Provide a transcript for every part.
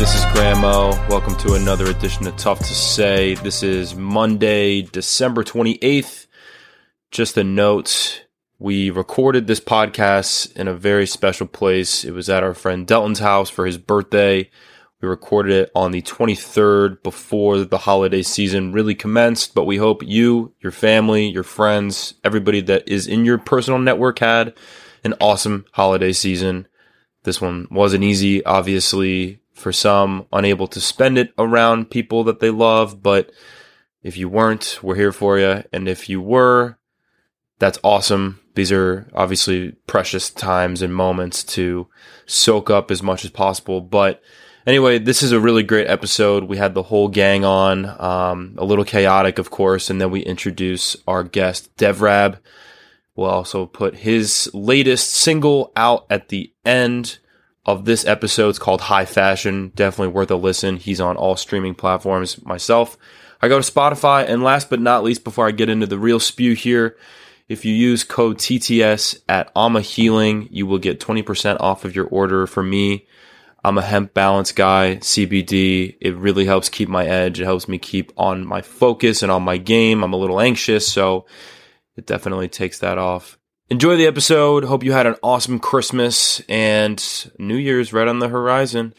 This is Gramo. Welcome to another edition of Tough to Say. This is Monday, December 28th. Just a note we recorded this podcast in a very special place. It was at our friend Delton's house for his birthday. We recorded it on the 23rd before the holiday season really commenced, but we hope you, your family, your friends, everybody that is in your personal network had an awesome holiday season. This one wasn't easy, obviously, for some, unable to spend it around people that they love, but if you weren't, we're here for you. And if you were, that's awesome. These are obviously precious times and moments to soak up as much as possible. But anyway, this is a really great episode. We had the whole gang on, um, a little chaotic, of course, and then we introduce our guest, Devrab. We'll also put his latest single out at the end of this episode. It's called High Fashion. Definitely worth a listen. He's on all streaming platforms. Myself, I go to Spotify. And last but not least, before I get into the real spew here, if you use code TTS at AMA Healing, you will get 20% off of your order for me. I'm a hemp balance guy, CBD. It really helps keep my edge. It helps me keep on my focus and on my game. I'm a little anxious, so it definitely takes that off. Enjoy the episode. Hope you had an awesome Christmas and New Year's right on the horizon.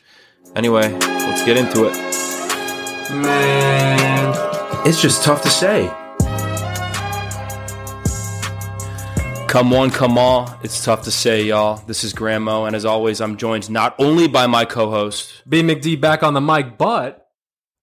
Anyway, let's get into it. Man, it's just tough to say. Come on, come on. It's tough to say, y'all. This is Grandmo, and as always, I'm joined not only by my co host, B McD back on the mic, but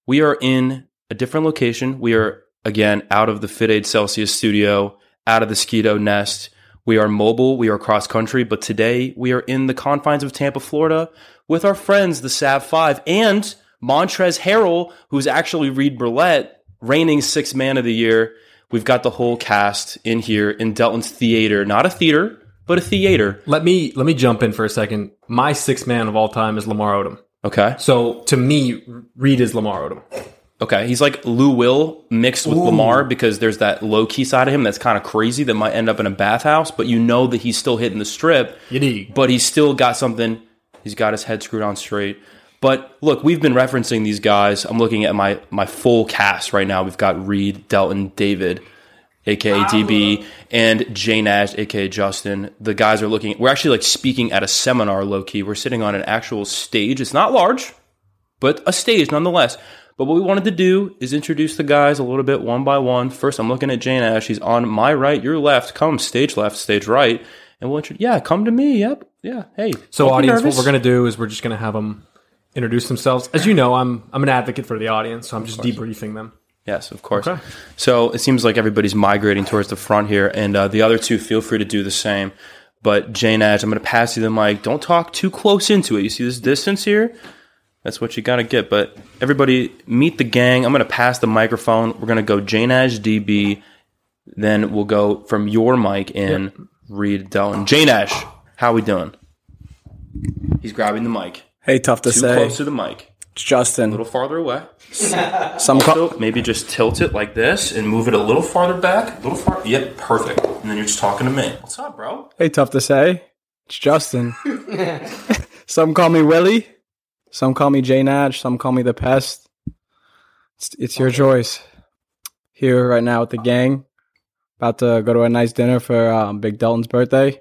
we are in a different location. We are, again, out of the Fit Aid Celsius studio, out of the Skeeto nest. We are mobile, we are cross country, but today we are in the confines of Tampa, Florida, with our friends, the Sav 5, and Montrezl Harrell, who's actually Reed Burlett, reigning sixth man of the year. We've got the whole cast in here in Delton's theater, not a theater, but a theater. let me let me jump in for a second. My sixth man of all time is Lamar Odom. Okay. So to me, Reed is Lamar Odom. Okay. He's like Lou Will mixed with Lamar because there's that low key side of him that's kind of crazy that might end up in a bathhouse, but you know that he's still hitting the strip. You dig? but he's still got something. He's got his head screwed on straight. But look, we've been referencing these guys. I'm looking at my my full cast right now. We've got Reed, Delton, David, aka DB, and Jay Nash, aka Justin. The guys are looking. We're actually like speaking at a seminar, low key. We're sitting on an actual stage. It's not large, but a stage nonetheless. But what we wanted to do is introduce the guys a little bit one by one. First, I'm looking at Jay Nash. She's on my right, your left. Come stage left, stage right, and we'll introduce. Yeah, come to me. Yep. Yeah. Hey. So audience, what we're gonna do is we're just gonna have them introduce themselves. As you know, I'm I'm an advocate for the audience, so I'm just debriefing them. Yes, of course. Okay. So it seems like everybody's migrating towards the front here, and uh, the other two feel free to do the same. But Jane Edge, I'm going to pass you the mic. Don't talk too close into it. You see this distance here? That's what you got to get. But everybody, meet the gang. I'm going to pass the microphone. We're going to go Jane Edge, DB. Then we'll go from your mic in, Reed Delton. Jay Nash, how we doing? He's grabbing the mic. Hey, tough to Too say. close to the mic. It's Justin. A little farther away. Some co- So maybe just tilt it like this and move it a little farther back. A little far. Yep, perfect. And then you're just talking to me. What's up, bro? hey, tough to say. It's Justin. some call me Willie. Some call me J Natch. Some call me the Pest. It's, it's your choice. Here right now with the gang. About to go to a nice dinner for um, Big Delton's birthday.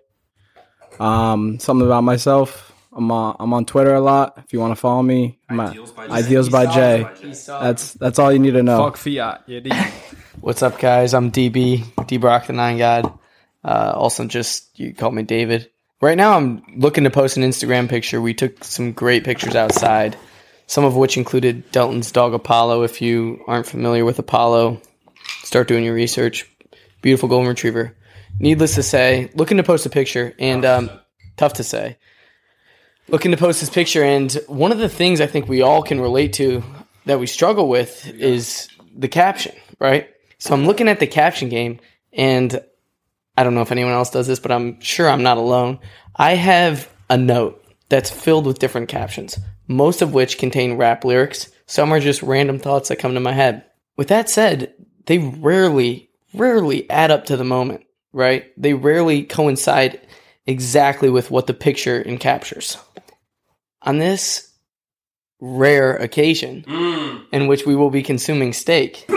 Um, something about myself. I'm on, I'm on Twitter a lot. If you want to follow me, I'm at Ideals by Jay. By Jay. That's that's all you need to know. Fuck fiat. You dig? What's up, guys? I'm DB, D Brock the Nine God. Uh, also, just you call me David. Right now, I'm looking to post an Instagram picture. We took some great pictures outside, some of which included Delton's dog Apollo. If you aren't familiar with Apollo, start doing your research. Beautiful golden retriever. Needless to say, looking to post a picture, and um, tough to say. Looking to post this picture, and one of the things I think we all can relate to that we struggle with is the caption, right? So I'm looking at the caption game, and I don't know if anyone else does this, but I'm sure I'm not alone. I have a note that's filled with different captions, most of which contain rap lyrics. Some are just random thoughts that come to my head. With that said, they rarely, rarely add up to the moment, right? They rarely coincide exactly with what the picture encaptures. On this, rare occasion mm. in which we will be consuming steak.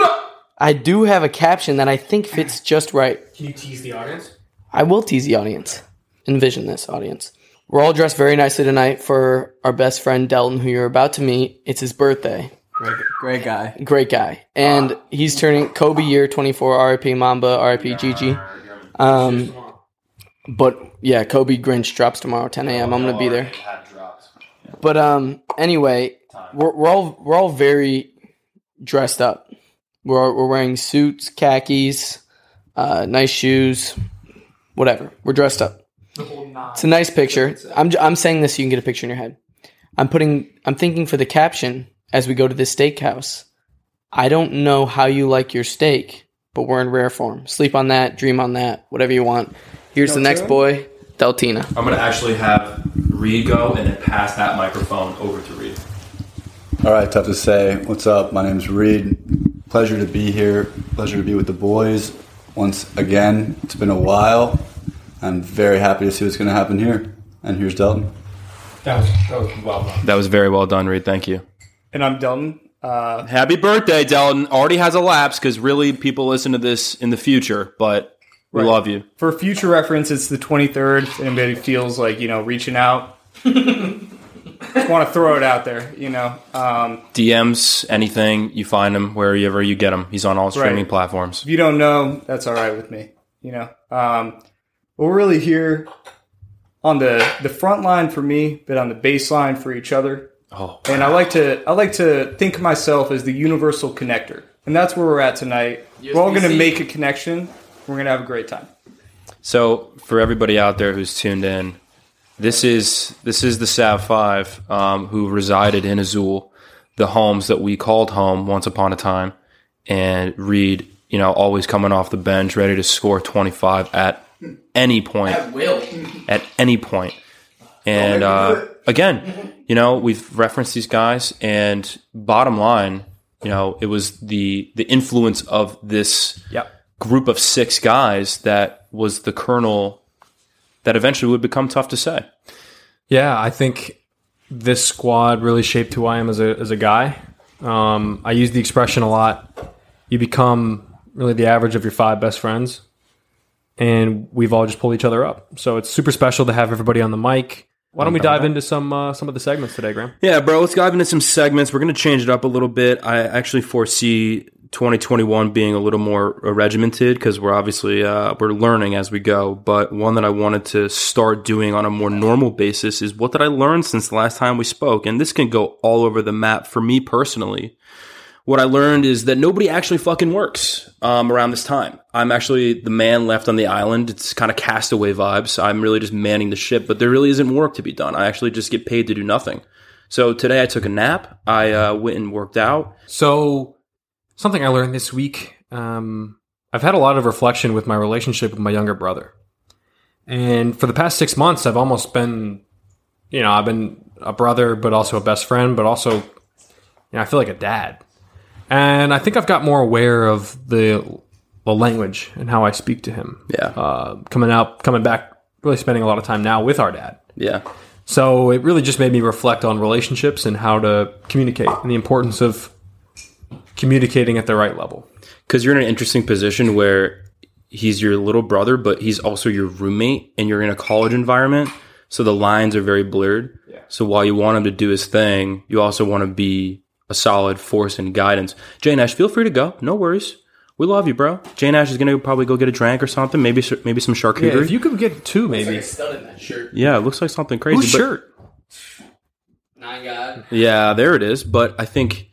I do have a caption that I think fits just right. Can you tease the audience? I will tease the audience. Envision this, audience. We're all dressed very nicely tonight for our best friend Delton, who you're about to meet. It's his birthday. Great, great guy. Great guy. And he's turning Kobe year 24, RIP Mamba, RIP Gigi. Um, but yeah, Kobe Grinch drops tomorrow, 10 a.m. I'm going to be there. But um, anyway, we're, we're all we're all very dressed up. We're we're wearing suits, khakis, uh, nice shoes, whatever. We're dressed up. It's a nice picture. I'm j- I'm saying this so you can get a picture in your head. I'm putting I'm thinking for the caption as we go to this steakhouse. I don't know how you like your steak, but we're in rare form. Sleep on that, dream on that, whatever you want. Here's the next boy, Deltina. I'm gonna actually have Reed go and then pass that microphone over to Reed. All right, tough to say. What's up? My name's Reed. Pleasure to be here. Pleasure to be with the boys once again. It's been a while. I'm very happy to see what's going to happen here. And here's Delton. That was that was well done. That was very well done, Reed. Thank you. And I'm Delton. Uh, Happy birthday, Delton. Already has a lapse because really people listen to this in the future, but we Right. love you. For future reference, it's the 23rd. If anybody feels like, you know, reaching out, just want to throw it out there, you know. Um, DMs, anything, you find him wherever you get him. He's on all streaming Right. platforms. if you don't know, that's all right with me, you know. Um, but we're really here on the, the front line for me, but on the baseline for each other. Oh, And I like to I like to think of myself as the universal connector. And that's where we're at tonight. We're all going to make a connection. We're going to have a great time. So for everybody out there who's tuned in, this is this is the Sav Five um, who resided in Azul, the homes that we called home once upon a time, and Reed, you know, always coming off the bench, ready to score twenty five at any point, At Will. at any point. And uh, again, you know, we've referenced these guys, and bottom line, you know, it was the the influence of this Yep. group of six guys that was the kernel that eventually would become tough to say. Yeah, I think this squad really shaped who I am as a as a guy. Um, I use the expression a lot. You become really the average of your five best friends, and we've all just pulled each other up. So it's super special to have everybody on the mic. Why don't we dive into some uh, some of the segments today, Graham? Yeah, bro, let's dive into some segments. We're going to change it up a little bit. I actually foresee 2021 being a little more regimented because we're obviously uh, we're learning as we go. But one that I wanted to start doing on a more normal basis is what did I learn since the last time we spoke? And this can go all over the map for me personally. What I learned is that nobody actually fucking works um, around this time. I'm actually the man left on the island. It's kind of castaway vibes. I'm really just manning the ship, but there really isn't work to be done. I actually just get paid to do nothing. So today I took a nap. I uh, went and worked out. So, something I learned this week. Um, I've had a lot of reflection with my relationship with my younger brother, and for the past six months, I've almost been, you know, I've been a brother, but also a best friend, but also, you know, I feel like a dad, and I think I've got more aware of the the language and how I speak to him. Yeah. Uh, coming out, coming back, really spending a lot of time now with our dad. Yeah. So it really just made me reflect on relationships and how to communicate and the importance of communicating at the right level. Because you're in an interesting position where he's your little brother, but he's also your roommate and you're in a college environment. So the lines are very blurred. Yeah. So while you want him to do his thing, you also want to be a solid force and guidance. Jay Nash, feel free to go. No worries. We love you, bro. Jay Nash is gonna probably go get a drink or something. Maybe maybe some Yeah, charcuterie. if you could get two, maybe. Stud in that shirt. yeah, it looks like something crazy. Whose but- shirt? Nine God. Yeah, there it is. But I think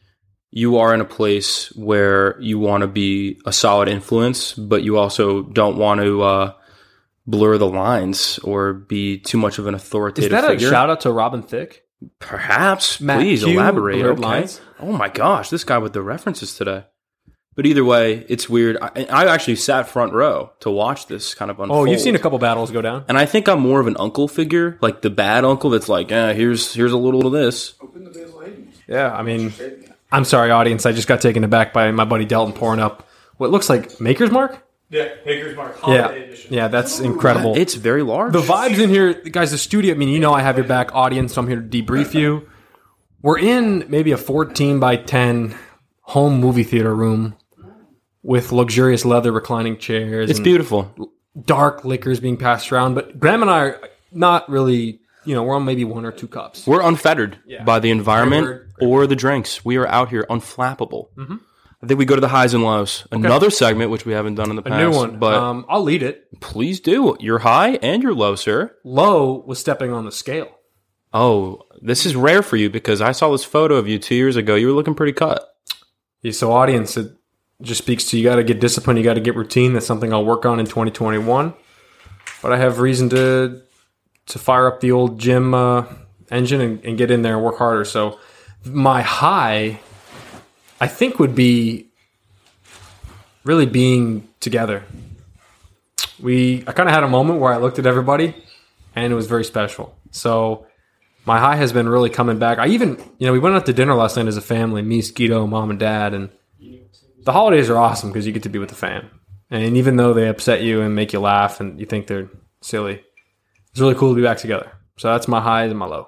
you are in a place where you want to be a solid influence, but you also don't want to uh, blur the lines or be too much of an authoritative. Is authoritative that figure. a shout out to Robin Thicke? Perhaps. Matt Please Q, elaborate. Okay. lines? Oh my gosh, this guy with the references today. But either way, it's weird. I, I actually sat front row to watch this kind of unfold. Oh, you've seen a couple battles go down. And I think I'm more of an uncle figure, like the bad uncle that's like, eh, here's here's a little of this. Yeah, I mean, I'm sorry, audience. I just got taken aback by my buddy Delton pouring up what looks like Maker's Mark. Yeah, Baker's Mark. Holiday Yeah, yeah, that's incredible. It's very large. the vibes in here, guys. The studio. I mean, you know, I have your back, audience. So I'm here to debrief you. we're in maybe a 14 by 10 home movie theater room with luxurious leather reclining chairs. It's beautiful. dark liquors being passed around. But Graham and I are not really, you know, we're on maybe one or two cups. We're unfettered by the environment Great word, great or the drinks. We are out here unflappable. Mm-hmm. I think we go to the highs and lows. Another segment which we haven't done in the A past. new one. but um, I'll lead it. please do your high and your low, sir. Low was stepping on the scale. Oh, this is rare for you because I saw this photo of you two years ago. You were looking pretty cut. Yeah, so audience, it just speaks to you got to get discipline, you got to get routine. That's something I'll work on in 2021. But I have reason to to fire up the old gym uh, engine and, and get in there and work harder. So my high, I think, would be really being together. We I kind of had a moment where I looked at everybody, and it was very special. So my high has been really coming back. I even, you know, we went out to dinner last night as a family, me, Skeeto, mom, and dad, and the holidays are awesome because you get to be with the fam. And even though they upset you and make you laugh and you think they're silly, it's really cool to be back together. So that's my highs and my low.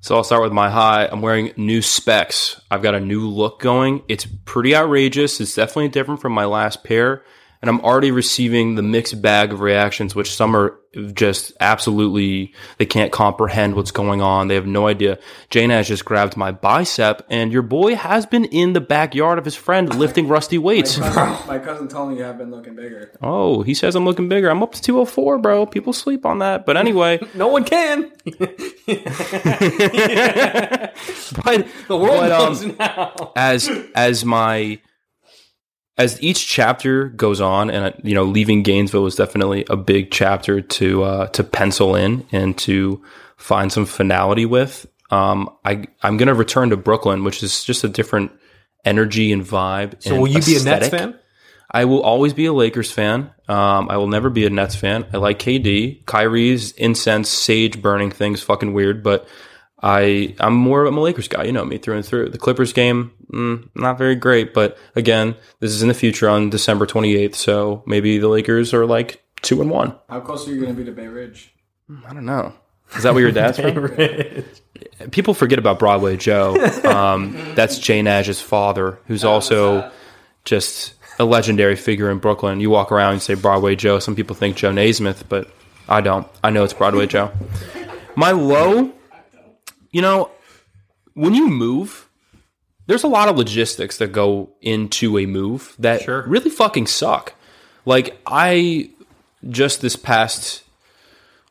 So I'll start with my high. I'm wearing new specs. I've got a new look going. It's pretty outrageous. It's definitely different from my last pair. And I'm already receiving the mixed bag of reactions, which some are just absolutely, they can't comprehend what's going on. They have no idea. Jane has just grabbed my bicep, and your boy has been in the backyard of his friend lifting rusty weights. My cousin told me you have been looking bigger. Oh, he says I'm looking bigger. I'm up to 204, bro. People sleep on that. But anyway, No one can. but The world But, um, knows now. as as my as each chapter goes on and you know leaving gainesville was definitely a big chapter to uh to pencil in and to find some finality with um i i'm gonna return to brooklyn which is just a different energy and vibe So will you be a Nets fan? I will always be a Lakers fan. Um, I will never be a Nets fan. I like KD. Kyrie's incense, sage burning things, fucking weird. But I, I'm more. I'm a Lakers guy. You know me through and through. The Clippers game, mm, not very great. But again, this is in the future on December 28th. So maybe the Lakers are like two and one. How close are you going to be to Bay Ridge? I don't know. Is that where your dad's from? People forget about Broadway Joe. Um, that's Jay Nash's father, who's also just a legendary figure in Brooklyn. You walk around and say Broadway Joe. Some people think Joe Namath, but I don't. I know it's Broadway Joe. My low, you know, when you move, there's a lot of logistics that go into a move that Sure. really fucking suck. Like I just this past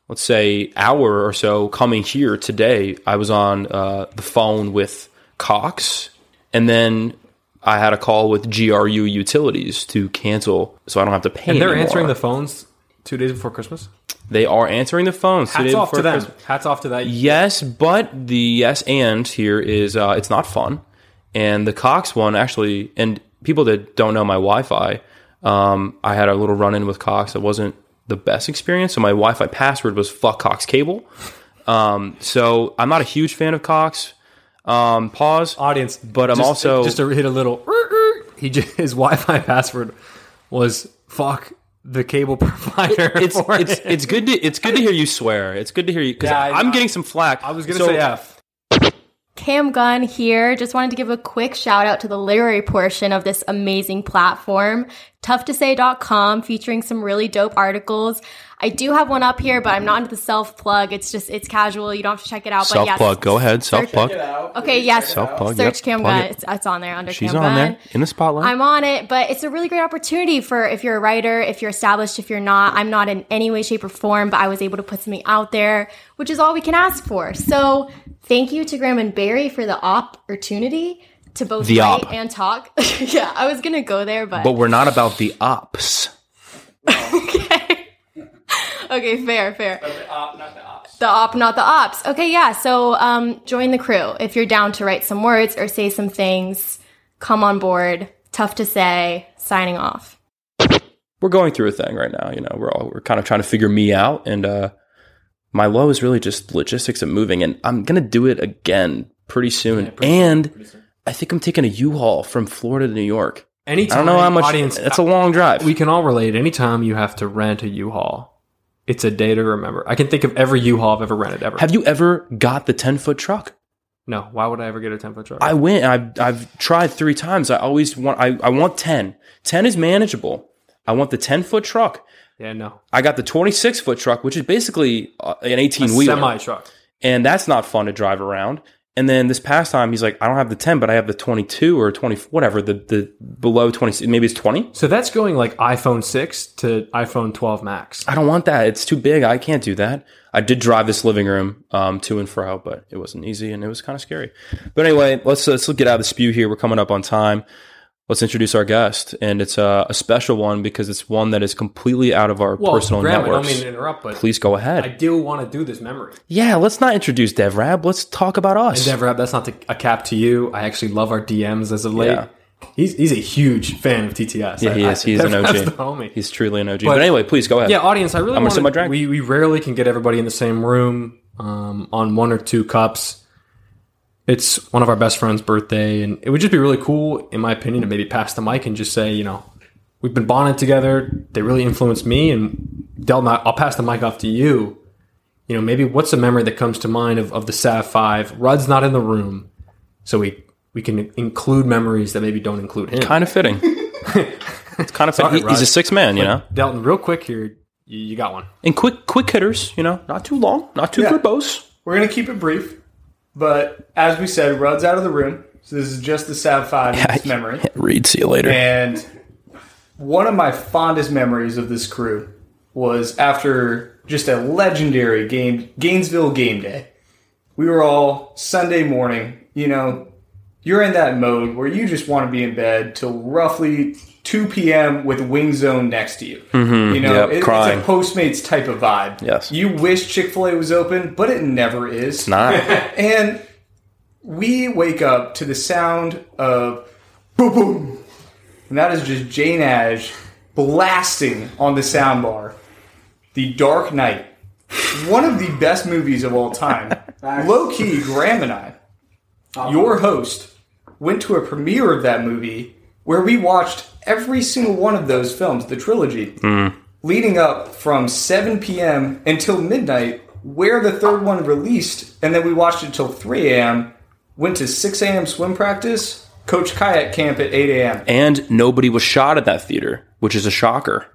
let's say hour or so coming here today, I was on uh, the phone with Cox, and then I had a call with GRU Utilities to cancel, so I don't have to pay. And they're anymore. answering the phones two days before Christmas. They are answering the phones. Hats off to before them. Christmas. Hats off to that. Yes, but the yes and here is uh, it's not fun. And the Cox one actually, and people that don't know my Wi-Fi, um, I had a little run-in with Cox. It wasn't the best experience. So my Wi-Fi password was fuck Cox cable. Um, so I'm not a huge fan of Cox. Um, pause. Audience, But I'm just, also- just to hit a little. He just, his Wi-Fi password was fuck the cable provider. It's it's it. it's good to it's good to hear you swear. It's good to hear you because Yeah, I- I'm getting some flack. I was gonna So- say F. Cam Gunn here. Just wanted to give a quick shout out to the literary portion of this amazing platform, toughtosay.com, featuring some really dope articles. I do have one up here, but I'm not into the self plug. It's just, it's casual. You don't have to check it out. Self but yes, plug. Go ahead. Self plug. Okay, yes. Self-plug, Search yep, Cam plug Gunn. it. It's, it's on there under She's Cam on Gunn. there in the spotlight. I'm on it, but it's a really great opportunity for if you're a writer, if you're established, if you're not. I'm not in any way, shape, or form, but I was able to put something out there, which is all we can ask for. So thank you to Graham and Barry for the opportunity to both The write op. and talk. yeah, I was gonna go there, but, but we're not about the ops. okay. okay, fair, fair. the op, not the ops. The op, not the ops. Okay, yeah. So um, join the crew if you're down to write some words or say some things. Come on board. Tough to say. Signing off. we're going through a thing right now. You know, we're all we're kind of trying to figure me out, and uh, my low is really just logistics of moving, and I'm gonna do it again pretty soon. and I think I'm taking a U-Haul from Florida to New York. Anytime, I don't know how much. Audience, That's a long drive. we can all relate. Anytime you have to rent a U-Haul, it's a day to remember. I can think of every U-Haul I've ever rented ever. Have you ever got the 10 foot truck? No, why would I ever get a 10 foot truck? I went. I've I've tried three times. I always want. I, I want ten. Ten is manageable. I want the ten foot truck. yeah, no. I got the twenty six foot truck, which is basically uh, an eighteen wheeler, Semi truck. and that's not fun to drive around. And then this past time, he's like, I don't have the ten, but I have the twenty two or twenty whatever the the below twenty. Maybe it's twenty. So that's going like iPhone 6 to iPhone 12 Max. I don't want that. It's too big. I can't do that. I did drive this living room um, to and fro, but it wasn't easy and it was kind of scary. But anyway, let's let's get out of the spew here. We're coming up on time. Let's introduce our guest, and it's a, a special one because it's one that is completely out of our Well, personal Graham, I don't mean to interrupt, but Please go ahead. I do want to do this memory. yeah, let's not introduce DevRab. Let's talk about us. And Dev Rap, that's not a cap to you. I actually love our DMs as of late. Yeah. He's he's a huge fan of TTS. yeah, he is. He's an OG. the homie. He's truly an OG. But, But- anyway, please go ahead. Yeah, audience, I really I'm gonna want my to. drink. We we rarely can get everybody in the same room um, on one or two cups. It's one of our best friends' birthday, and it would just be really cool, in my opinion, to maybe pass the mic and just say, you know, we've been bonded together. They really influenced me, and Delton, I- I'll pass the mic off to you. You know, maybe what's a memory that comes to mind of, of the Sav Five? Rudd's not in the room, so we we can include memories that maybe don't include him. kind of fitting. it's kind of fitting. He- he's a Rod. six man, you know, Delton, real quick here, you, you got one. and quick quick hitters. You know, not too long, not too Yeah. verbose. We're gonna keep it brief, but as we said, Rudd's out of the room, so this is just the Sav Five in his memory. Read. See you later. And one of my fondest memories of this crew was after just a legendary game, Gainesville game day. We were all Sunday morning, you know, you're in that mode where you just want to be in bed till roughly 2 p.m. with Wing Zone next to you. Mm-hmm. You know, Yep, it- it's a Postmates type of vibe. Yes. You wish Chick fil A was open, but it never is. Not. And we wake up to the sound of boom boom. And that is just Jay Nash blasting on the soundbar. The Dark Knight. One of the best movies of all time. Low key, Graham and I, your host, went to a premiere of that movie where we watched every single one of those films, the trilogy, leading up from 7 p.m. until midnight, where the third one released, and then we watched it till 3 a.m., went to 6 a.m. swim practice, coach kayak camp at 8 a.m. and nobody was shot at that theater, which is a shocker.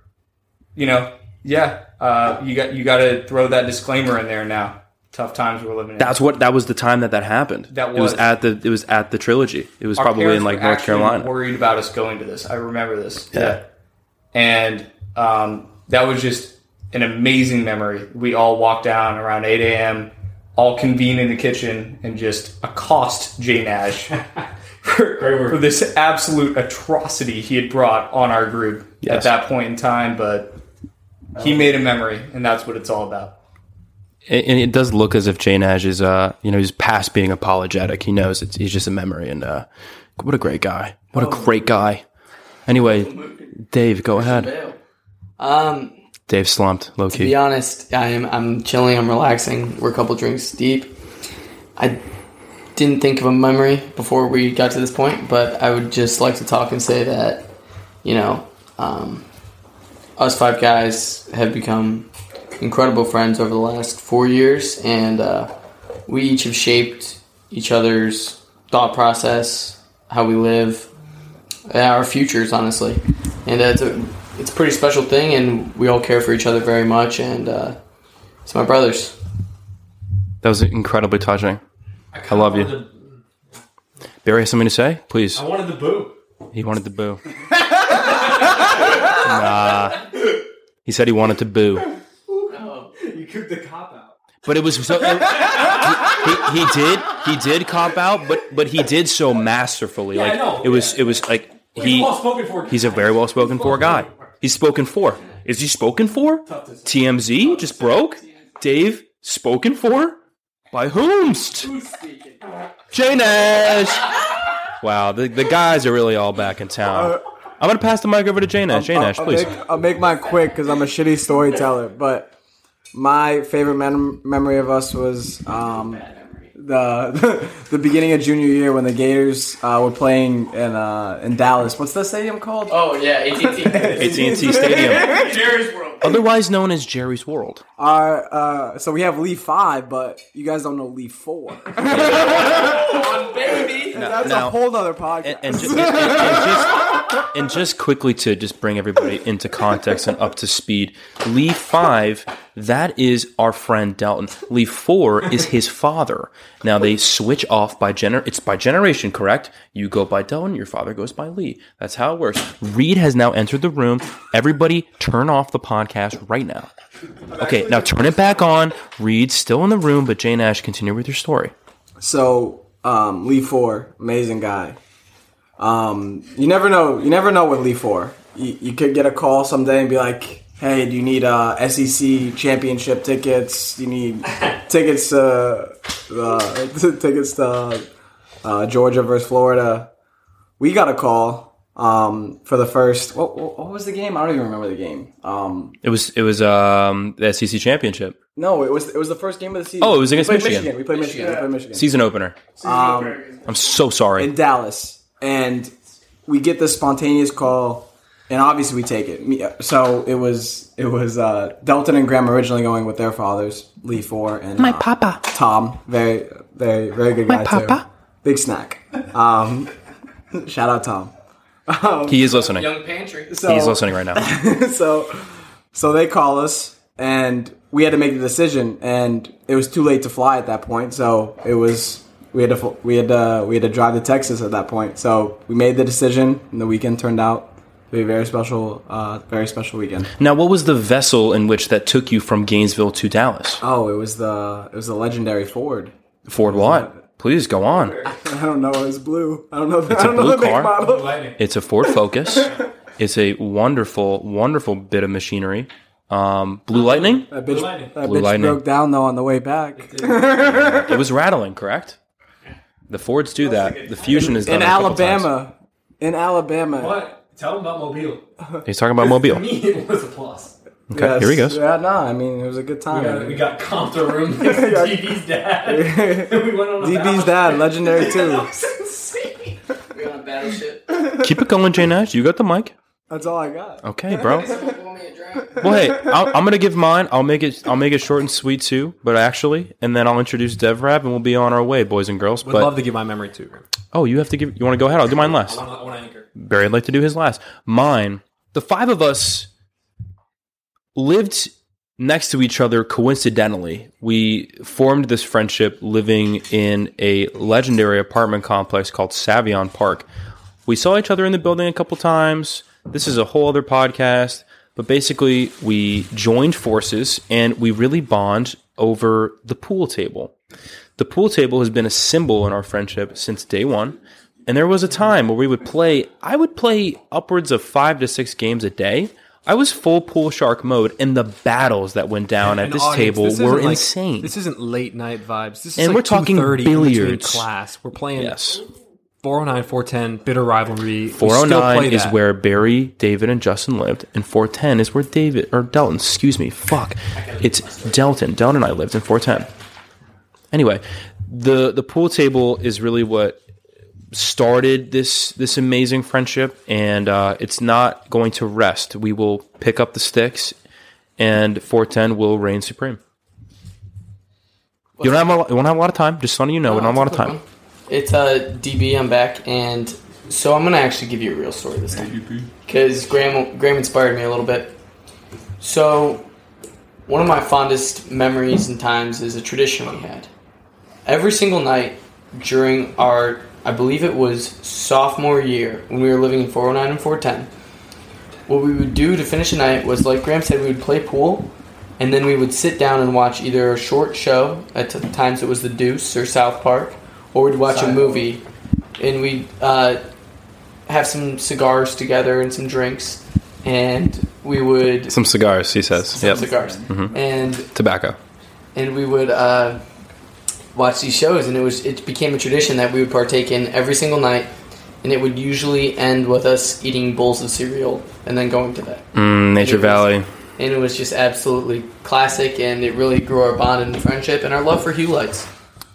You know, yeah, uh, you got you got to throw that disclaimer in there now. Tough times we're living in. That's what that was the time that that happened. That it was was. at the it was at the trilogy. It was Our probably in like were North Carolina. Worried about us going to this. I remember this. Yeah. and um, that was just an amazing memory. We all walked down around 8 a.m., all convene in the kitchen and just accost Jay Nash for, for this absolute atrocity he had brought on our group Yes. at that point in time. But he made a memory, and that's what it's all about. And it does look as if Jay Nash is, uh, you know, he's past being apologetic. He knows it's, he's just a memory, and uh, what a great guy! What a great guy. Anyway, Dave, go ahead. Um, Dave slumped, low key. to be honest, I am I'm chilling, I'm relaxing. We're a couple drinks deep. I didn't think of a memory before we got to this point, but I would just like to talk and say that, you know, um, us five guys have become incredible friends over the last four years, and uh, we each have shaped each other's thought process, how we live, our futures, honestly. And uh, it's a it's a pretty special thing, and we all care for each other very much. And uh, it's my brothers. That was incredibly touching. I love you. Barry has something to say? Please. I wanted the boo. He wanted to boo. nah. He said he wanted to boo. You the cop out. But it was so. he, he, he did he did cop out, but but he did so masterfully. I like know, it was it was like he spoken for. he's a very well spoken for guy. He's spoken for. Is he spoken for? TMZ just broke. Dave spoken for by whomst? Jay Nash. Wow, the, the guys are really all back in town. Uh, I'm gonna pass the mic over to Jay Nash. Jay Nash, I'll, please. Make, I'll make mine quick because I'm a shitty storyteller. But my favorite mem- memory of us was um, the the beginning of junior year when the Gators uh, were playing in uh, in Dallas. What's the stadium called? Oh yeah, AT&T. AT&T Stadium, Jerry's World. otherwise known as Jerry's World. Our, uh, so we have Lee Five, but you guys don't know Lee Four. baby. That's now- a whole other podcast. and, and, ju- and- and just and just quickly to just bring everybody into context and up to speed. Lee five, that is our friend Dalton. Lee four is his father. Now they switch off by gener. It's by generation, correct? You go by Dalton, your father goes by Lee. That's how it works. Reed has now entered the room. Everybody, turn off the podcast right now. Okay, now turn it back on. Reed's still in the room, but Jay Nash, continue with your story. So, um, Lee Four, amazing guy. Um, you never know. You never know with Lee Four. You, you could get a call someday and be like, "Hey, do you need uh, SEC championship tickets? Do you need tickets to uh, tickets to uh, Georgia versus Florida?" We got a call um, for the first. What, what, what was the game? I don't even remember the game. Um, It was it was um the SEC championship. no, it was it was the first game of the season. Oh, it was against we played Michigan. We played Michigan. We played Michigan. Season opener. I'm so sorry. in Dallas, and we get this spontaneous call, and obviously we take it. So it was it was uh, Delton and Graham originally going with their fathers, Lee Four and my papa. Tom, very very very good guy too. Big snack. Um, shout out Tom. He is listening. Young pantry. So, He's listening right now. so so they call us and we had to make the decision and it was too late to fly at that point so it was we had to we had to we had to drive to Texas at that point so we made the decision and the weekend turned out to be a very special uh, very special weekend Now, what was the vessel in which that took you from Gainesville to Dallas? oh it was the it was the legendary Ford Ford what? Please go on. I don't know It's blue I don't know the, I a don't know blue the car. model It's a Ford Focus. It's a wonderful, wonderful bit of machinery. Um, Blue Lightning. that bitch, Lightning. that Blue bitch Lightning. broke down though on the way back It was rattling, correct? The Fords do that. The Fusion is in it a couple times. Alabama in Alabama What? Tell them about Mobile. He's talking about Mobile. Me, it was a plus. Okay, Yes. here he goes. yeah no I mean it was a good time We got, we got comped a room next to DB's dad. we went on a DB's dad legendary too We on a battleship. Keep it going, Jay Nash. You got the mic. That's all I got. Okay, bro. Pour me a drink. Well, hey, I'll, I'm gonna give mine. I'll make it. I'll make it short and sweet too. But actually, and then I'll introduce DevRab, and we'll be on our way, boys and girls. Would but love to give my memory too. Oh, you have to give. You want to go ahead? I'll do mine last. I want to- I want to anchor. Barry would like to do his last. Mine. The five of us lived next to each other coincidentally. We formed this friendship living in a legendary apartment complex called Savion Park. We saw each other in the building a couple times. This is a whole other podcast. But basically, we joined forces and we really bond over the pool table. The pool table has been a symbol in our friendship since day one. And there was a time where we would play, I would play upwards of five to six games a day. I was full pool shark mode, and the battles that went down at this audience, table this were like- insane. this isn't late night vibes. This is And like we're talking 2:30 billiards. class. We're playing yes. 409, 410, bitter rivalry. We still 409 play oh is where Barry, David, and Justin lived, and 410 is where David or Delton. Excuse me, fuck, it's Delton. Delton and I lived in 410. Anyway, the the pool table is really what started this this amazing friendship, and uh, it's not going to rest. We will pick up the sticks, and 410 will reign supreme. You don't have a, lot- you won't have a lot of time. Just letting you know, we don't have a lot of time. It's uh, DB. I'm back, and so I'm gonna actually give you a real story this time because Graham Graham inspired me a little bit. So, one of my fondest memories and times is a tradition we had. Every single night during our, I believe it was sophomore year when we were living in 409 and 410. What we would do to finish the night was, like Graham said, we would play pool, and then we would sit down and watch either a short show. At t- times it was The Deuce or South Park, or we'd watch a movie, and we'd uh, have some cigars together and some drinks, and we would Some cigars, he says. some Yep. cigars, and Tobacco. and we would uh, watch these shows, and it was it became a tradition that we would partake in every single night, and it would usually end with us eating bowls of cereal and then going to bed. Mm, Nature was- Valley. And it was just absolutely classic, and it really grew our bond and friendship and our love for Hue Lights.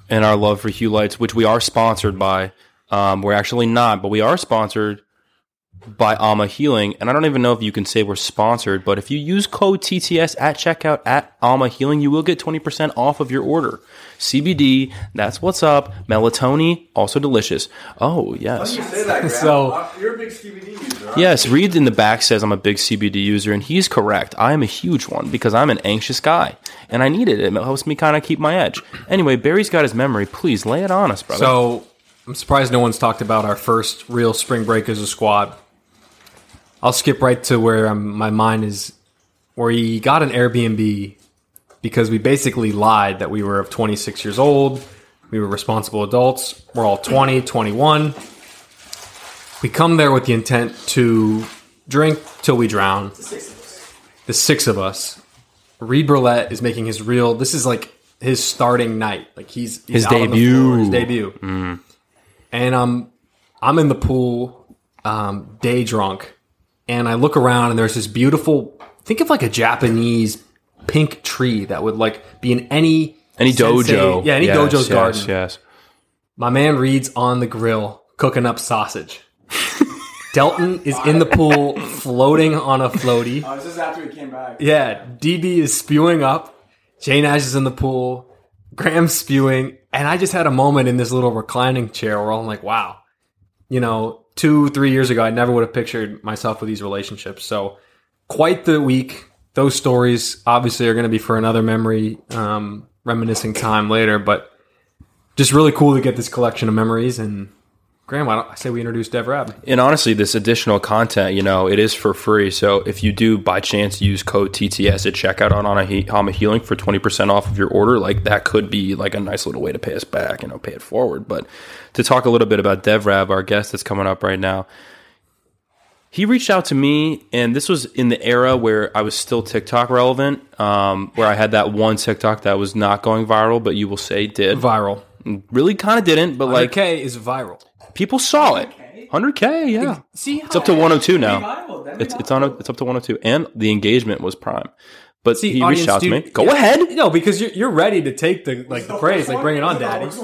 and our love for Hue Lights, which we are sponsored by. Um, we're actually not, but we are sponsored by Alma Healing. And I don't even know if you can say we're sponsored, but if you use code TTS at checkout at Alma Healing, you will get 20% off of your order. CBD, that's what's up. Melatonin, also delicious. Oh, yes. say that, So- you're a big CBD user. Right? Yes, Reed in the back says I'm a big CBD user, and he's correct. I am a huge one because I'm an anxious guy, and I need it. It helps me kind of keep my edge. Anyway, Barry's got his memory. Please lay it on us, brother. So I'm surprised no one's talked about our first real spring break as a squad. I I'll skip right to where um, my mind is, where he got an Airbnb because we basically lied that we were of 26 years old. We were responsible adults. We're all 20, 21. We come there with the intent to drink till we drown. The six of us. Reed Burlett is making his real. This is like his starting night. Like he's, he's His out on the debut. floor, his debut. And um, I'm in the pool, um, day drunk, and I look around and there's this beautiful. Think of like a Japanese pink tree that would like be in any Any sensei- dojo. yeah, any Yes, dojo's yes, garden. Yes. My man reads on the grill cooking up sausage. Delton is in the pool floating on a floaty. Oh, this is after he came back. Yeah, DB is spewing up. Jay Nash is in the pool. Graham's spewing. And I just had a moment in this little reclining chair where I'm like, wow. You know, two, three years ago, I never would have pictured myself with these relationships. So, quite the week. Those stories obviously are going to be for another memory, um, reminiscing time later. But just really cool to get this collection of memories. And Graham, why don't I say we introduce Dev Rab? And honestly, this additional content, you know, it is for free. So if you do by chance use code TTS at checkout on on a he- Hama Healing for 20% off of your order, like that could be like a nice little way to pay us back, you know, pay it forward. But to talk a little bit about DevRab, our guest that's coming up right now, he reached out to me, and this was in the era where I was still TikTok relevant, um, where I had that one TikTok that was not going viral, but you will say did. Viral. Really kind of didn't, but Like like K is viral. People saw it. 100K, yeah. See, It's up to 102 now. It's it's on a, it's up to 102, and the engagement was prime. But See, he audience, reached out to me. Go yeah. ahead. No, because you're, you're ready to take the like the praise, like bring it on, daddy.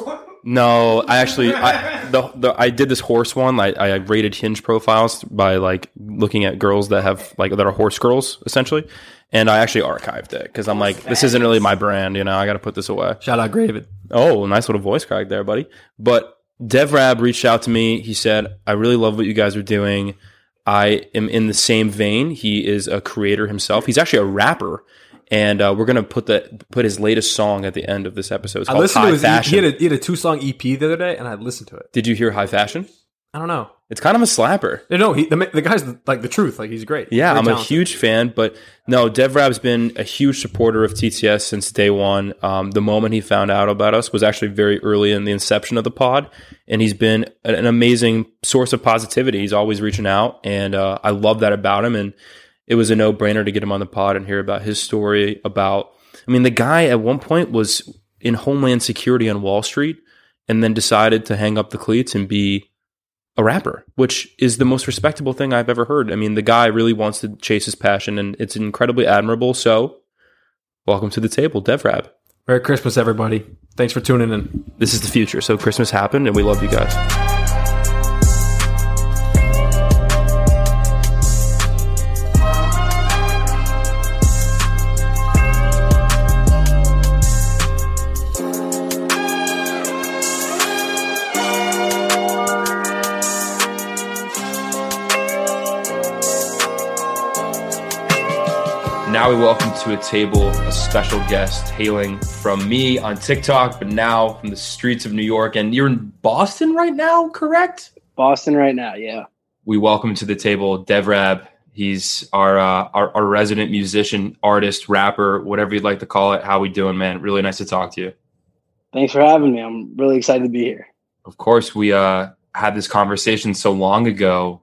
No, I actually I the, the I did this horse one. I, I rated Hinge profiles by like looking at girls that have like that are horse girls essentially, and I actually archived it because I'm like this isn't really my brand. You know, I got to put this away. Shout out Graven. Oh, nice little voice crack there, buddy. But DevRab reached out to me. He said, I really love what you guys are doing. I am in the same vein. He is a creator himself. He's actually a rapper. And uh, we're gonna put the put his latest song at the end of this episode. It's I called listened High to his. Fashion. He had, a, he had a two song EP the other day, and I listened to it. Did you hear High Fashion? I don't know. It's kind of a slapper. No, no, he, the, the guy's like the truth. Like he's great. Yeah, Very I'm a huge fan, but no, DevRab's been a huge supporter of TTS since day one. Um, the moment he found out about us was actually very early in the inception of the pod, and he's been an an amazing source of positivity. He's always reaching out, and uh, I love that about him. And it was a no brainer to get him on the pod and hear about his story. About, I mean, the guy at one point was in Homeland Security on Wall Street, and then decided to hang up the cleats and be a rapper, which is the most respectable thing I've ever heard. I mean, the guy really wants to chase his passion, and it's incredibly admirable. So, welcome to the table, DevRab. Merry Christmas, everybody. Thanks for tuning in. This is the future. So, Christmas happened, and we love you guys. We welcome to a table a special guest hailing from me on TikTok, but now from the streets of New York. And you're in Boston right now, correct? Boston right now, yeah. We welcome to the table DevRab. He's our, uh, our our resident musician, artist, rapper, whatever you'd like to call it. How we doing, man? Really nice to talk to you. Thanks for having me. I'm really excited to be here. Of course, we uh, had this conversation so long ago.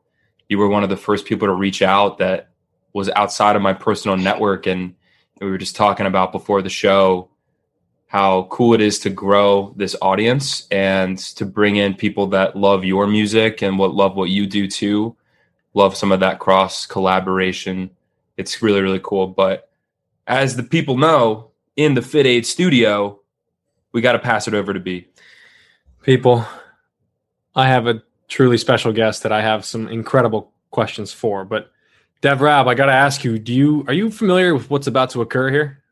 You were one of the first people to reach out that was outside of my personal network, and we were just talking about before the show how cool it is to grow this audience and to bring in people that love your music and what love what you do too. Love some of that cross collaboration. It's really really cool. But as the people know, in the Fit Aid studio, we got to pass it over to B. People, I have a truly special guest that I have some incredible questions for. But DevRab, I got to ask you: Do you are you familiar with what's about to occur here?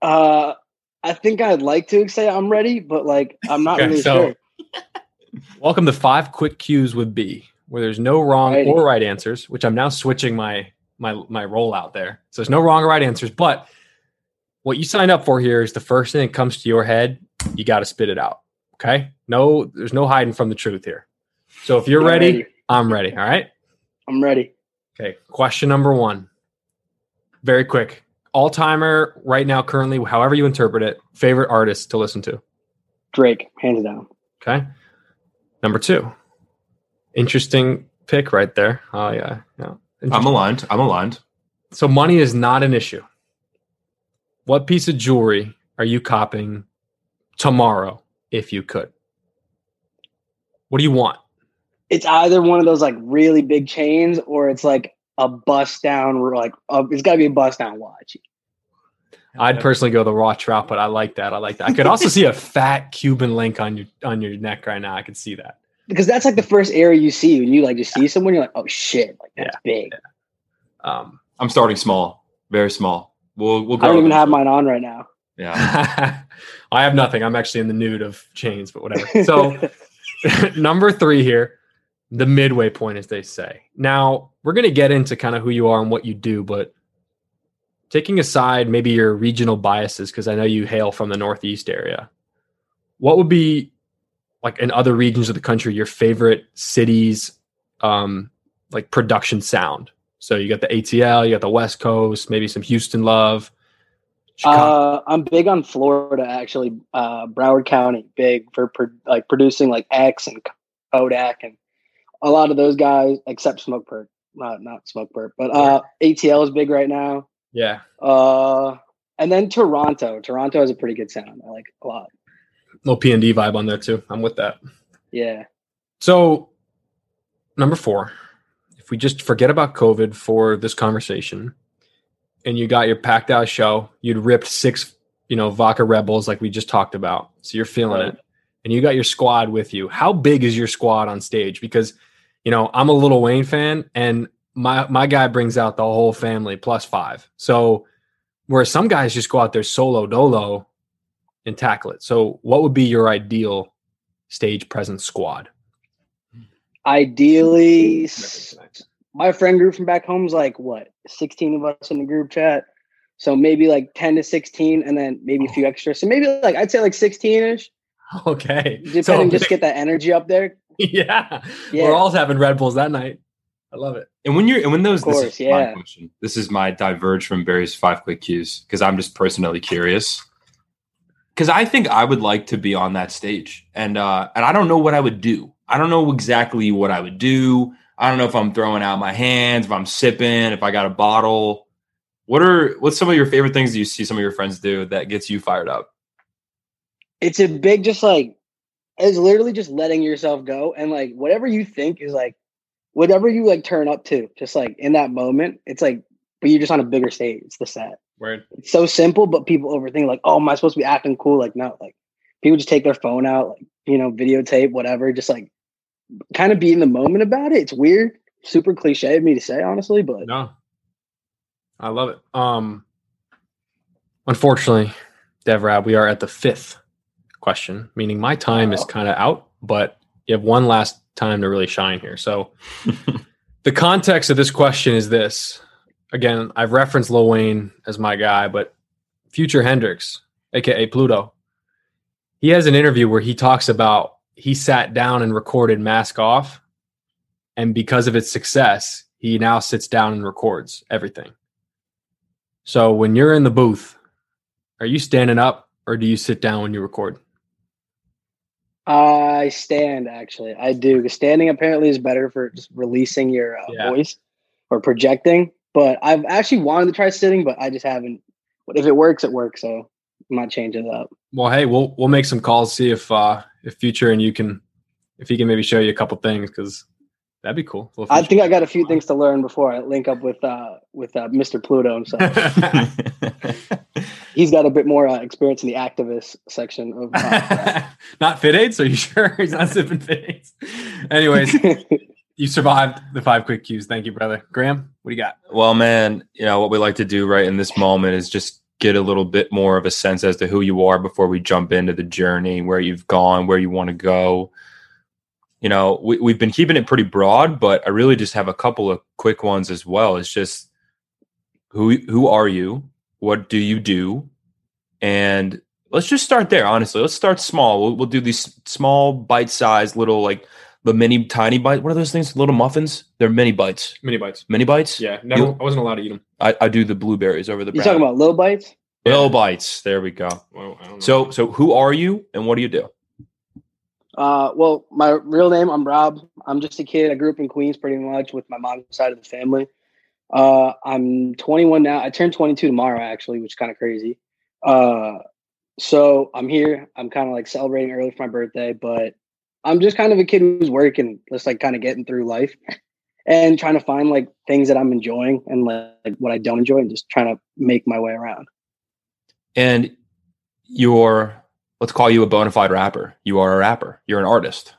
Uh, I think I'd like to say I'm ready, but like I'm not Okay, really so- sure. Welcome to five quick cues with B, where there's no wrong Alrighty. or right answers. Which I'm now switching my my my role out there. So there's no wrong or right answers. But what you signed up for here is the first thing that comes to your head. You got to spit it out. Okay. No, there's no hiding from the truth here. So if you're ready, ready. I'm ready. All right. I'm ready. Okay. Question number one. Very quick. All timer right now, currently, however you interpret it, favorite artist to listen to. Drake, hands down. Okay. Number two. Interesting pick right there. Oh yeah. Yeah. I'm aligned. I'm aligned. so money is not an issue. What piece of jewelry are you copying tomorrow if you could? What do you want? It's either one of those like really big chains or it's like a bust down or like uh, it's got to be a bust down watch. I'd personally go the raw trout, but I like that. I like that. I could also see a fat Cuban link on your on your neck right now. I could see that. Because that's like the first area you see when you like just see someone, you're like, oh shit, like that's big. Um, I'm starting small, very small. We'll we'll I don't even have mine on right now. Yeah. I have nothing. I'm actually in the nude of chains, but whatever. So number three here, the midway point, as they say. Now we're going to get into kind of who you are and what you do, but taking aside maybe your regional biases, because I know you hail from the Northeast area, what would be like in other regions of the country your favorite cities, um, like production sound? So you got the ATL, you got the West Coast, maybe some Houston love. Uh, I'm big on Florida actually. Uh, Broward County, big for pro- like producing like X and Kodak and a lot of those guys, except Smokepurpp, not not Smokepurpp, but uh, ATL is big right now. yeah. Uh, and then Toronto. Toronto has a pretty good sound. I like a lot. little P and D vibe on there too. I'm with that. Yeah. So, number four, if we just forget about COVID for this conversation, and you got your packed out show, you'd ripped six, you know, Vodka Rebels like we just talked about. So you're feeling Right. it, and you got your squad with you. How big is your squad on stage? Because, you know, I'm a Lil Wayne fan, and my my guy brings out the whole family plus five. So, whereas some guys just go out there solo dolo and tackle it. So, what would be your ideal stage presence squad? Ideally, my friend group from back home's like what 16 of us in the group chat. So maybe like 10 to 16, and then maybe a few oh. extra. So maybe like I'd say like 16 ish. Okay. Depending, So- just get that energy up there. Yeah. Yeah. We're all having Red Bulls that night. I love it. And when you're and when those Of this course, is my yeah. question. This is my diverge from Barry's five quick cues because I'm just personally curious. Because I think I would like to be on that stage, and uh, and I don't know what I would do. I don't know exactly what I would do. I don't know if I'm throwing out my hands, if I'm sipping, if I got a bottle. What are what's some of your favorite things that you see some of your friends do that gets you fired up? It's a big, just like it's literally just letting yourself go and like whatever you think is like whatever you like turn up to, just like in that moment. It's like, but you're just on a bigger stage. It's the set. Word. It's so simple, but people overthink like, oh, am I supposed to be acting cool? Like, no, like people just take their phone out, like, you know, videotape, whatever, just like kind of be in the moment about it. It's weird, super cliche of me to say, honestly, but No. I love it. Um unfortunately, DevRab, we are at the fifth question, meaning my time is kind of out, but you have one last time to really shine here. So the context of this question is this. Again, I've referenced Lil Wayne as my guy, but Future Hendrix, aka Pluto, he has an interview where he talks about he sat down and recorded Mask Off, and because of its success, he now sits down and records everything. So when you're in the booth, are you standing up or do you sit down when you record? I stand actually. I do. Standing apparently is better for just releasing your uh, Yeah. voice or projecting. But I've actually wanted to try sitting, but I just haven't. But if it works, it works. So I'm not changing it up. Well, hey, we'll we'll make some calls, see if uh if Future and you can if he can maybe show you a couple things because That'd be cool. Little I think I got a few things to learn before I link up with uh with uh, Mr. Pluto himself. He's got a bit more uh, experience in the Actavis section of. Uh, not fit aids. Are you sure he's not sipping fit aids? Anyways, you survived the five quick cues. Thank you, brother. Graham, what do you got? Well, man, you know what we like to do right in this moment is just get a little bit more of a sense as to who you are before we jump into the journey, where you've gone, where you want to go. You know, we, we've been keeping it pretty broad, but I really just have a couple of quick ones as well. It's just who who are you? What do you do? And let's just start there. Honestly, let's start small. We'll, we'll do these small, bite-sized little like the mini tiny bite. What are those things? Little muffins? They're mini bites. Mini bites. Mini bites. Yeah, never. You- I wasn't allowed to eat them. I, I do the blueberries over the. you brown. talking about little bites? Little bites. There we go. Well, I don't know. So so who are you and what do you do? Uh, well, my real name, I'm Rob. I'm just a kid. I grew up in Queens pretty much with my mom's side of the family. Uh, I'm 21 now. I turned 22 tomorrow, actually, which is kind of crazy. Uh, so I'm here. I'm kind of like celebrating early for my birthday, but I'm just kind of a kid who's working, just like kind of getting through life and trying to find like things that I'm enjoying and like, what I don't enjoy and just trying to make my way around. And you're let's call you a bona fide rapper. You are a rapper. You're an artist.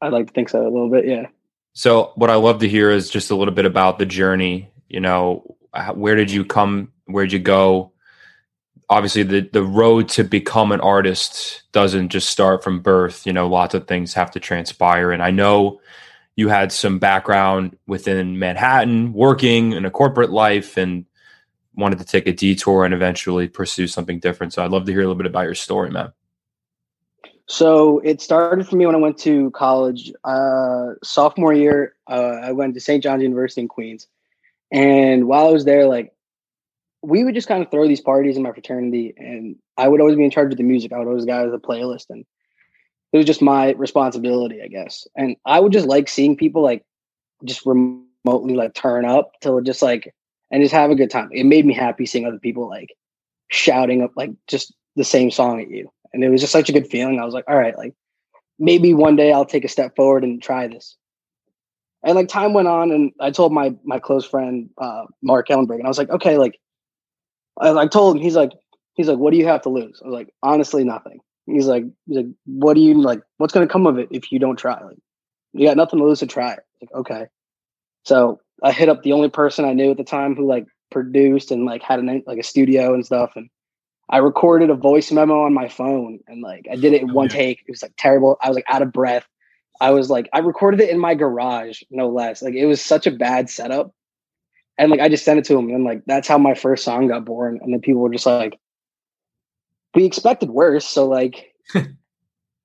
I'd like to think so a little bit. Yeah. So what I love to hear is just a little bit about the journey. You know, where did you come? Where did you go? Obviously, the the road to become an artist doesn't just start from birth. You know, lots of things have to transpire. And I know you had some background within Manhattan, working in a corporate life, and wanted to take a detour and eventually pursue something different. So I'd love to hear a little bit about your story, man. So it started for me when I went to college. Uh, sophomore year, uh, I went to St. John's University in Queens, and while I was there, like we would just kind of throw these parties in my fraternity, and I would always be in charge of the music. I would always guide the playlist, and it was just my responsibility, I guess. And I would just like seeing people like just remotely like turn up to just like and just have a good time. It made me happy seeing other people like shouting up like just the same song at you and it was just such a good feeling. I was like, all right, like maybe one day I'll take a step forward and try this. And like time went on, and I told my my close friend uh, Mark Ellenberg, and I was like, okay, like I, I told him, he's like, he's like, what do you have to lose? I was like, honestly, nothing. He's like, he's like, what do you like? What's to come of it if you don't try? Like, you got nothing to lose to try. Like, okay. So I hit up the only person I knew at the time who like produced and like had an like a studio and stuff, and I recorded a voice memo on my phone and like I did it in Oh, one take. It was like terrible. I was like out of breath. I was like, I recorded it in my garage, no less. Like it was such a bad setup. And like I just sent it to him. And like that's how my first song got born. And then people were just like, we expected worse. So like and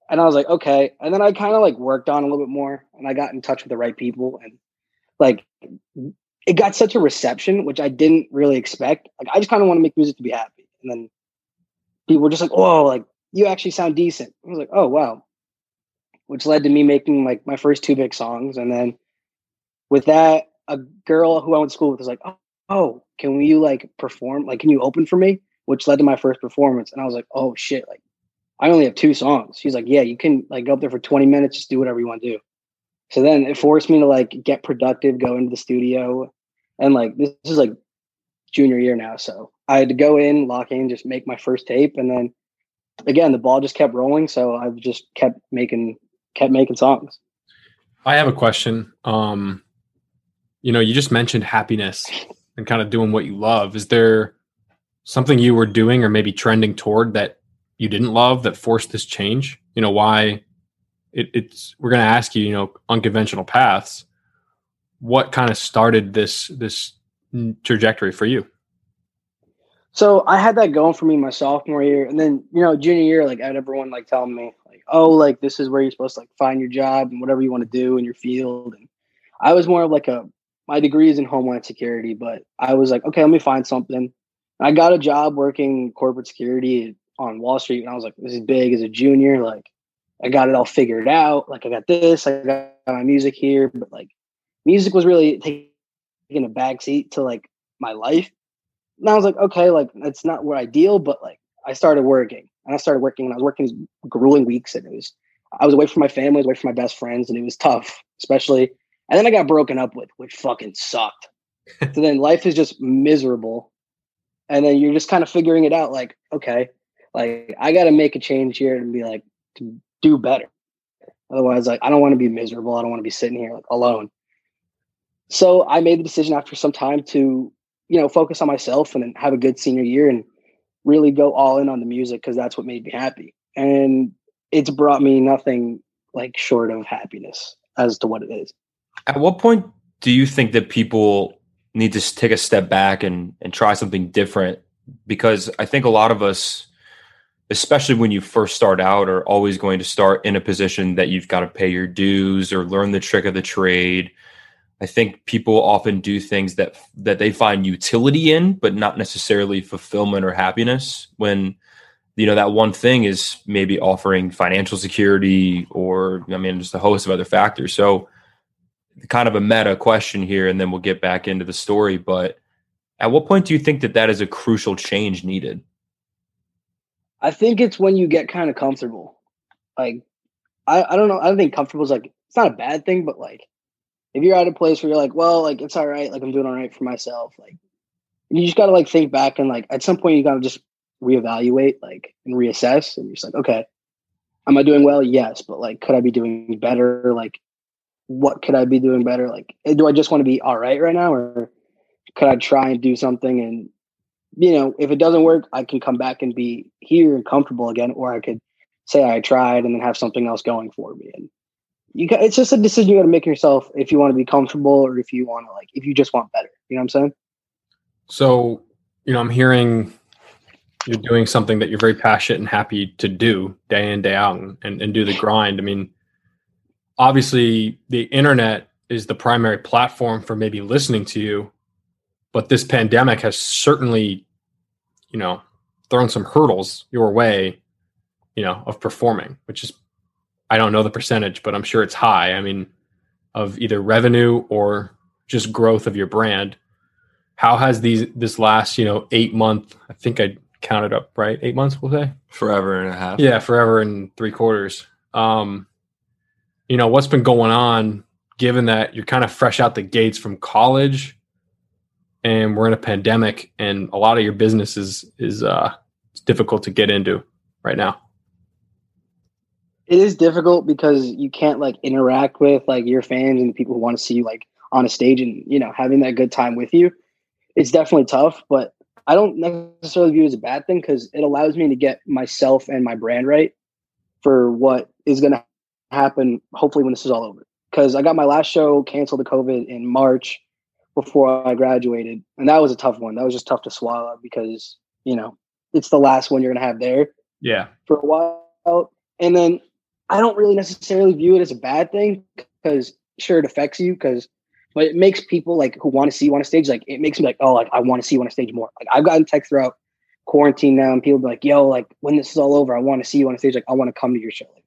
I was like, okay. And then I kind of like worked on a little bit more and I got in touch with the right people and like it got such a reception, which I didn't really expect. Like I just kind of want to make music to be happy. And then people were just like, "Oh, like you actually sound decent." I was like, "Oh, wow," which led to me making like my first two big songs, and then with that, a girl who I went to school with was like, "Oh, oh can you like perform? Like, can you open for me?" Which led to my first performance, and I was like, "Oh shit!" Like, I only have two songs. She's like, "Yeah, you can like go up there for twenty minutes, just do whatever you want to do." So then it forced me to like get productive, go into the studio, and like this is like junior year now, so I had to go in, lock in, just make my first tape, and then again the ball just kept rolling. So I've just kept making kept making songs. I have a question. Um, you know, you just mentioned happiness and kind of doing what you love. Is there something you were doing or maybe trending toward that you didn't love that forced this change? You know, why it, it's we're going to ask you, you know, unconventional paths. What kind of started this this trajectory for you? So I had that going for me my sophomore year, and then you know junior year, like I had everyone like telling me like, oh, like this is where you're supposed to like find your job and whatever you want to do in your field. And I was more of like a my degree is in homeland security, but I was like, okay, let me find something. I got a job working corporate security on Wall Street, and I was like, this is big as a junior. Like I got it all figured out. Like I got this, I got my music here, but like music was really taking a backseat to like my life. And I was like, okay, like it's not where ideal, but like I started working and I started working and I was working these grueling weeks and it was I was away from my family, away from my best friends, and it was tough, especially And then I got broken up with, which fucking sucked. so then life is just miserable. And then you're just kind of figuring it out like, okay, like I got to make a change here and be like, to do better. Otherwise, like, I don't want to be miserable. I don't want to be sitting here like alone. So I made the decision after some time to, you know, focus on myself and then have a good senior year and really go all in on the music because that's what made me happy. And it's brought me nothing like short of happiness as to what it is. At what point do you think that people need to take a step back and and try something different? Because I think a lot of us, especially when you first start out, are always going to start in a position that you've got to pay your dues or learn the trick of the trade. I think people often do things that that they find utility in, but not necessarily fulfillment or happiness. When you know that one thing is maybe offering financial security, or I mean, just a host of other factors. So kind of a meta question here, and then we'll get back into the story. But at what point do you think that that is a crucial change needed? I think it's when you get kind of comfortable. Like, I, I don't know. I don't think comfortable is like, it's not a bad thing, but like, if you're at a place where you're like, well, like, it's all right. Like, I'm doing all right for myself. Like, you just got to like think back and like, at some point, you got to just reevaluate, like, and reassess. And you're just like, okay, am I doing well? Yes. But like, could I be doing better? Like, what could I be doing better? Like, eh, do I just want to be all right right now, or could I try and do something? And you know, if it doesn't work, I can come back and be here and comfortable again, or I could say I tried and then have something else going for me. And you, it's just a decision you got to make yourself if you want to be comfortable or if you want to like if you just want better. You know what I'm saying? So, you know, I'm hearing you're doing something that you're very passionate and happy to do day in day out and, and do the grind. I mean, obviously the internet is the primary platform for maybe listening to you but this pandemic has certainly you know thrown some hurdles your way you know of performing which is i don't know the percentage but i'm sure it's high. I mean of either revenue or just growth of your brand how has these this last you know eight month i think i counted up right? Eight months we'll say? Forever and a half. Yeah forever and three quarters. Um you know what's been going on given that you're kind of fresh out the gates from college and we're in a pandemic and a lot of your business is is uh difficult to get into right now it is difficult because you can't like interact with like your fans and the people who want to see you like on a stage and you know having that good time with you. It's definitely tough but i don't necessarily view it as a bad thing because it allows me to get myself and my brand right for what is going to happen hopefully when this is all over. Because i got my last show canceled to covid in march before i graduated and that was a tough one. That was just tough to swallow because you know it's the last one you're going to have there yeah. for a while. And then i don't really necessarily view it as a bad thing because sure it affects you because but it makes people like who want to see you on a stage like it makes me like oh like i want to see you on a stage more like i've gotten texts throughout quarantine now and people be like yo like when this is all over i want to see you on a stage like i want to come to your show like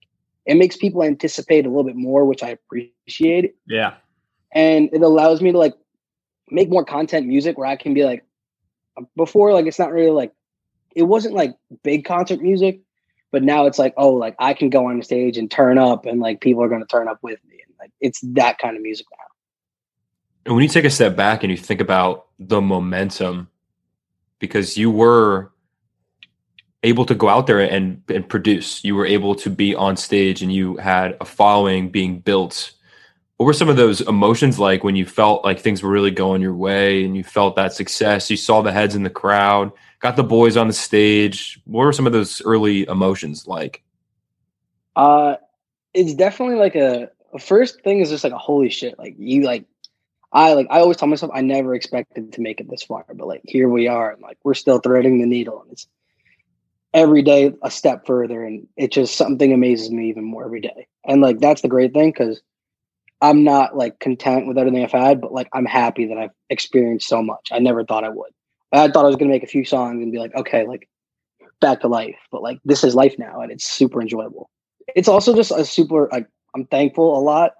it makes people anticipate a little bit more, which I appreciate. Yeah. And it allows me to like make more content music where I can be like before like it's not really like it wasn't like big concert music, but now it's like, oh, like I can go on stage and turn up and like people are gonna turn up with me. And like it's that kind of music now. And when you take a step back and you think about the momentum, because you were able to go out there and, and produce. You were able to be on stage and you had a following being built. What were some of those emotions like when you felt like things were really going your way and you felt that success? You saw the heads in the crowd, got the boys on the stage. What were some of those early emotions like? Uh, it's definitely like a, first thing is just like a holy shit. Like you like I like I always tell myself I never expected to make it this far, but like here we are, and like we're still threading the needle, and it's every day a step further and it just something amazes me even more every day and like that's the great thing because i'm not like content with everything i've had but like i'm happy that i've experienced so much i never thought i would i thought i was going to make a few songs and be like okay like back to life but like this is life now and it's super enjoyable. It's also just a super like i'm thankful a lot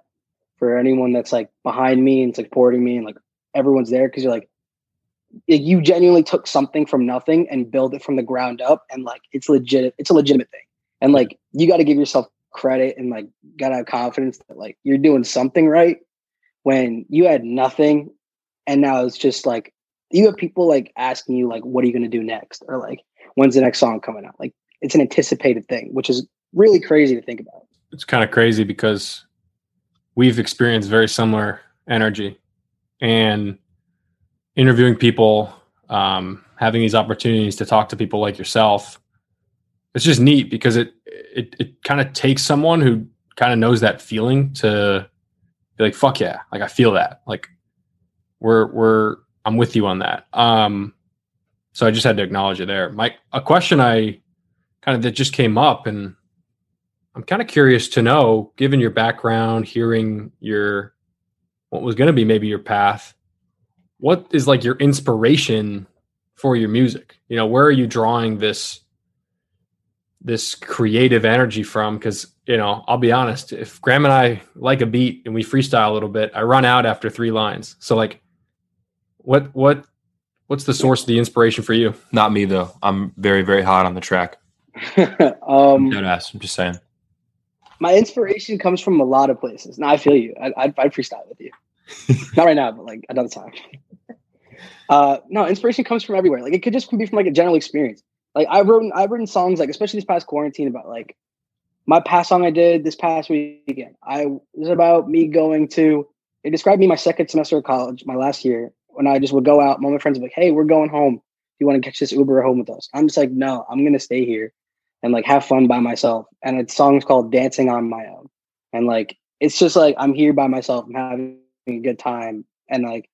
for anyone that's like behind me and supporting me and like everyone's there because you're like you genuinely took something from nothing and build it from the ground up and like it's legit it's a legitimate thing. And like you got to give yourself credit and like got to have confidence that like you're doing something right when you had nothing and now it's just like you have people like asking you like what are you going to do next? or like when's the next song coming out? Like it's an anticipated thing which is really crazy to think about. It's kind of crazy because we've experienced very similar energy and interviewing people um, having these opportunities to talk to people like yourself it's just neat because it it, it kind of takes someone who kind of knows that feeling to be like fuck yeah like i feel that. Like we're we're i'm with you on that. Um so i just had to acknowledge it there. Mike a question i kind of that just came up and i'm kind of curious to know given your background hearing your what was going to be maybe your path what is like your inspiration for your music? You know where are you drawing this this creative energy from? Because you know i'll be honest if graham and i like a beat and we freestyle a little bit i run out after three lines. So like what what what's the source of the inspiration for you Not me though. I'm very very hot on the track. um Don't ask. I'm just saying. my inspiration comes from a lot of places now i feel you I, I'd, I'd freestyle with you not right now but like another time uh no inspiration comes from everywhere like it could just be from like a general experience like i've written i've written songs like especially this past quarantine about like my past song i did this past weekend i it was about me going to it described me my second semester of college my last year when i just would go out my friends would be like hey we're going home. Do you want to catch this uber home with us? I'm just like no i'm gonna stay here and like have fun by myself. And it's song's called dancing on my own. And like it's just like i'm here by myself i'm having a good time and like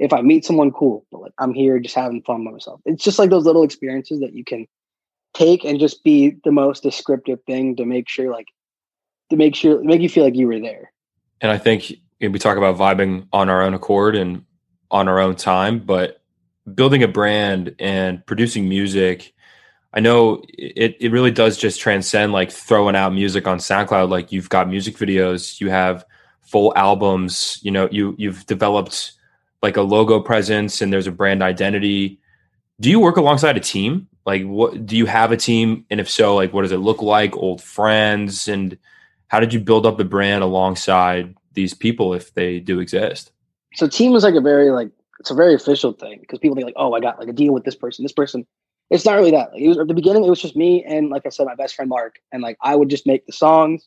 if i meet someone cool but like i'm here just having fun by myself. It's just like those little experiences that you can take and just be the most descriptive thing to make sure like to make sure make you feel like you were there. And I think we talk about vibing on our own accord and on our own time, but building a brand and producing music, I know it, it really does just transcend like throwing out music on SoundCloud. Like you've got music videos, you have full albums, you know, you you've developed like a logo presence and there's a brand identity. Do you work alongside a team? Like what do you have a team? And if so, like what does it look like? Old friends and how did you build up the brand alongside these people if they do exist? So team is like a very like it's a very official thing because people think like oh i got like a deal with this person. This person it's not really that. Like, it was at the beginning it was just me and like i said my best friend mark. And like i would just make the songs.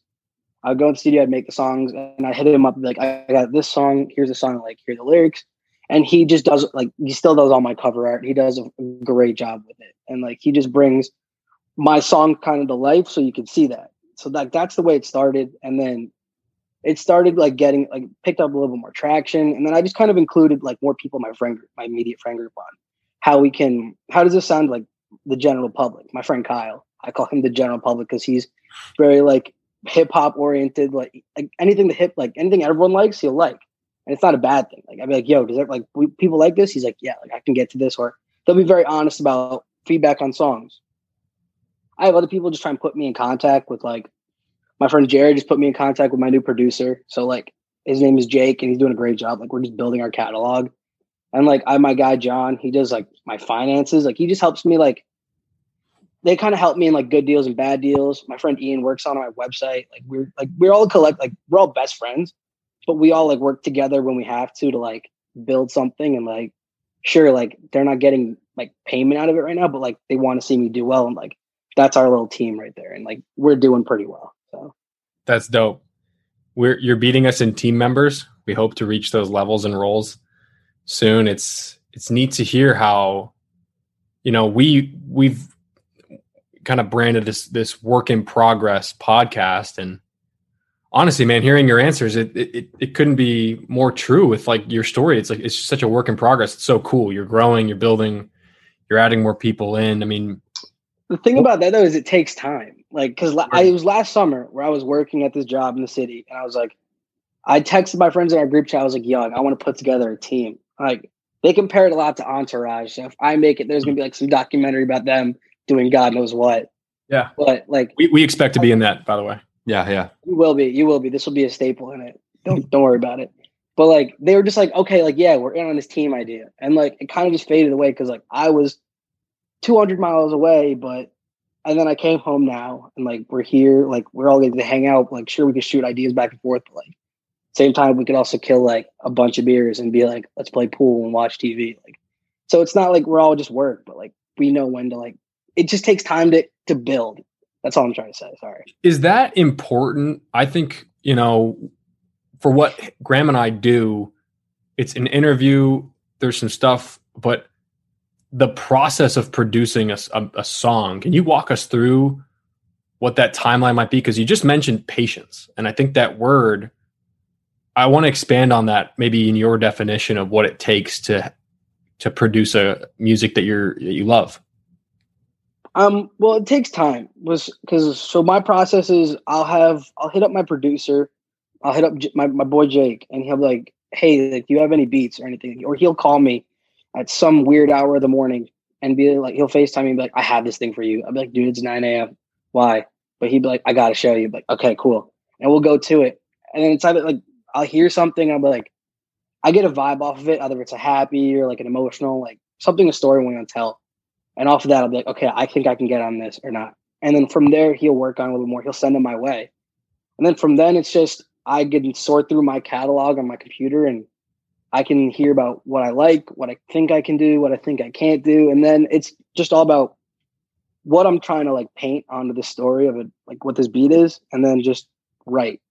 I would go in the studio i'd make the songs and i hit him up like i got this song. Here's the song like here are the lyrics. And he just does like he still does all my cover art. He does a great job with it. And like he just brings my song kind of to life so you can see that. So like that's the way it started. And then it started like getting like picked up a little bit more traction and then i just kind of included like more people in my friend group my immediate friend group on how we can how does this sound like the general public? My friend kyle i call him the general public because he's very like hip-hop oriented like, like anything the hip like anything everyone likes he'll like and it's not a bad thing. Like i'd be like yo does that like we, people like this? He's like yeah like i can get to this or they'll be very honest about feedback on songs. I have other people just try and put me in contact with like my friend Jared just put me in contact with my new producer. So like his name is Jake and he's doing a great job. Like we're just building our catalog. And like I my guy John, he does like my finances. Like he just helps me like they kind of help me in like good deals and bad deals. My friend Ian works on my website. Like we're like we're all collect like we're all best friends, but we all like work together when we have to to like build something and like sure like they're not getting like payment out of it right now, but like they want to see me do well and like that's our little team right there and like we're doing pretty well. So That's dope. We're you're beating us in team members. We hope to reach those levels and roles soon. It's it's neat to hear how you know we we've kind of branded this this work in progress podcast and honestly man hearing your answers it it, it couldn't be more true with like your story it's like it's such a work in progress it's so cool you're growing you're building you're adding more people in i mean the thing about that though is it takes time. Like, cause la- I, it was last summer where I was working at this job in the city, and I was like, I texted my friends in our group chat. I was like, "Yo, I want to put together a team." Like, they compare it a lot to Entourage. So if I make it, there's gonna be like some documentary about them doing God knows what. Yeah. But like, we, we expect to be in that by the way Yeah, yeah. you will be, you will be. This will be a staple in it. Don't don't worry about it. But like, they were just like, okay, like, yeah, we're in on this team idea, and like, it kind of just faded away because like I was 200 miles away, but and then I came home now and like we're here, like we're all getting to hang out. Like, sure, we can shoot ideas back and forth, but like Same time, we could also kill like a bunch of beers and be like, let's play pool and watch TV. Like, so it's not like we're all just work, but like we know when to like. It just takes time to to build. That's all I'm trying to say. Sorry. Is that important? I think you know, for what Graham and I do, it's an interview. There's some stuff, but the process of producing a, a, a song. Can you walk us through what that timeline might be? Because you just mentioned patience, and I think that word. I want to expand on that, maybe in your definition of what it takes to to produce a music that you're that you love. Um, well, it takes time. Was because so my process is I'll have I'll hit up my producer, I'll hit up J- my my boy Jake, and he'll be like, "Hey, like, do you have any beats or anything?" Or he'll call me at some weird hour of the morning and be like, he'll Facetime me and be like, "I have this thing for you." I'll be like, "Dude, it's nine a.m. Why?" But he'd be like, "I gotta show you." i like, okay, cool, and we'll go to it. And then it's like I'll hear something, I'll be like, I get a vibe off of it, either it's a happy or like an emotional, like something a story we want to tell. And off of that, I'll be like, okay, I think I can get on this or not. And then from there, he'll work on a little more. He'll send them my way. And then from then, it's just I can sort through my catalog on my computer and I can hear about what I like, what I think I can do, what I think I can't do. And then it's just all about what I'm trying to like paint onto the story of it, like what this beat is, and then just write.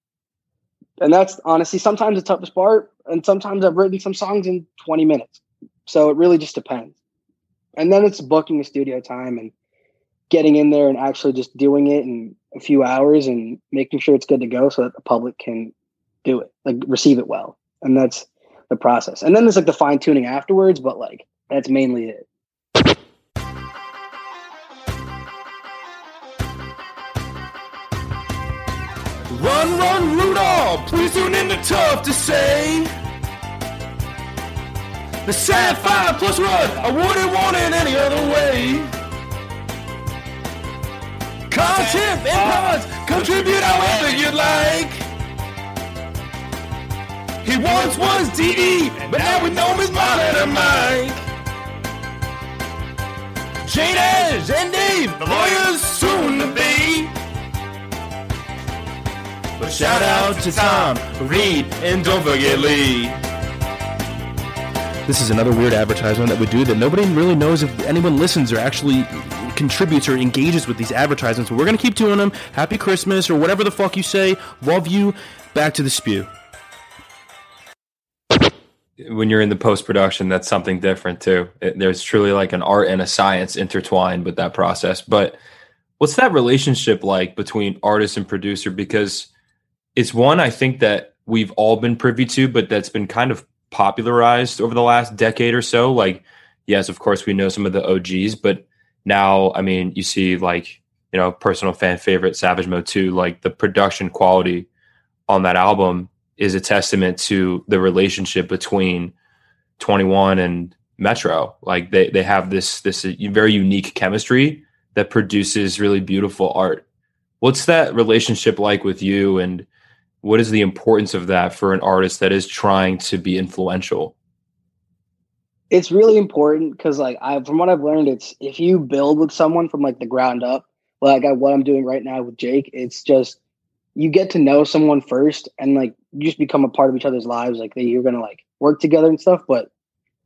And that's honestly sometimes the toughest part. And sometimes I've written some songs in 20 minutes. So it really just depends and then it's booking the studio time and getting in there and actually just doing it in a few hours and making sure it's good to go so that the public can do it like receive it well and that's the process and then there's like the fine tuning afterwards but like that's mainly it Run, run, Rudolph! Please tune in to Tough to Say. The Sapphire plus run, I wouldn't want it any other way. Content and contribute however you'd like. He once was DD, but now we know him as Marlon and Mike. Jane Ash and Dave, the lawyers soon to be. But shout out to Tom, Reed, and don't forget Lee. This is another weird advertisement that we do that nobody really knows if anyone listens or actually contributes or engages with these advertisements. But we're going to keep doing them. Happy Christmas or whatever the fuck you say. Love you. Back to the spew. When you're in the post production, that's something different too. It, there's truly like an art and a science intertwined with that process. But what's that relationship like between artist and producer? Because it's one I think that we've all been privy to, but that's been kind of popularized over the last decade or so. Like, yes, of course, we know some of the OGs, but now, I mean, you see like, you know, personal fan favorite Savage Mode 2, like the production quality on that album is a testament to the relationship between 21 and Metro. Like they, they have this, this very unique chemistry that produces really beautiful art. What's that relationship like with you and what is the importance of that for an artist that is trying to be influential it's really important because like i from what i've learned it's if you build with someone from like the ground up like I, what i'm doing right now with jake it's just you get to know someone first and like you just become a part of each other's lives like they, you're gonna like work together and stuff but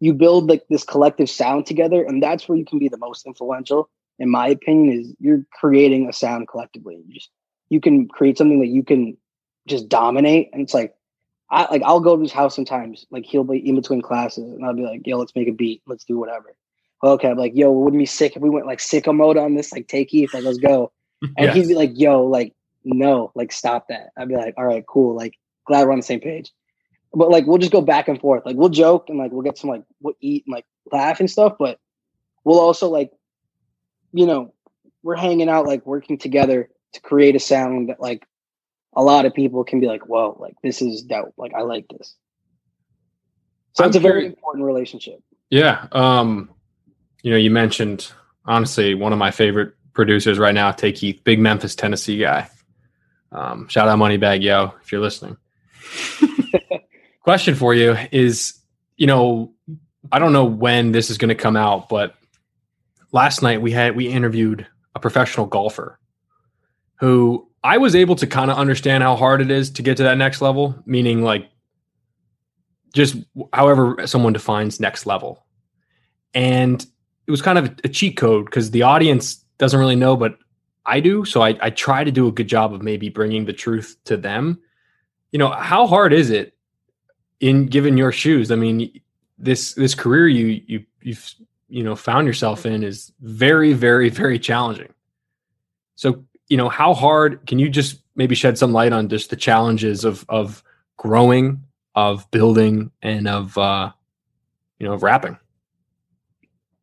you build like this collective sound together and that's where you can be the most influential in my opinion is you're creating a sound collectively you just you can create something that you can just dominate. And it's like, I like I'll go to his house sometimes. Like he'll be in between classes, and I'll be like, "Yo, let's make a beat. Let's do whatever." Okay, I'm like, "Yo, wouldn't be sick if we went like sicko mode on this? Like, take Keith, like let's go." And yes. he'd be like, "Yo, like no, like stop that." I'd be like, "All right, cool. Like glad we're on the same page." But like we'll just go back and forth. Like we'll joke and like we'll get some like we'll eat and like laugh and stuff. But we'll also like, you know, we're hanging out like working together to create a sound that like a lot of people can be like, whoa, like this is dope. Like I like this. So I'm it's a very important relationship. Yeah. Um, you know, you mentioned honestly one of my favorite producers right now, Tay Keith, big Memphis, Tennessee guy. Um, shout out Moneybagg Yo if you're listening. Question for you is, you know, I don't know when this is going to come out, but last night we had we interviewed a professional golfer who I was able to kind of understand how hard it is to get to that next level, meaning like just however someone defines next level. And it was kind of a cheat code because the audience doesn't really know, but I do. So I, I try to do a good job of maybe bringing the truth to them. You know, how hard is it in given your shoes? I mean, this this career you you you've you know found yourself in is very very very challenging. So you know, how hard can you just maybe shed some light on just the challenges of of growing, of building, and of uh, you know of rapping?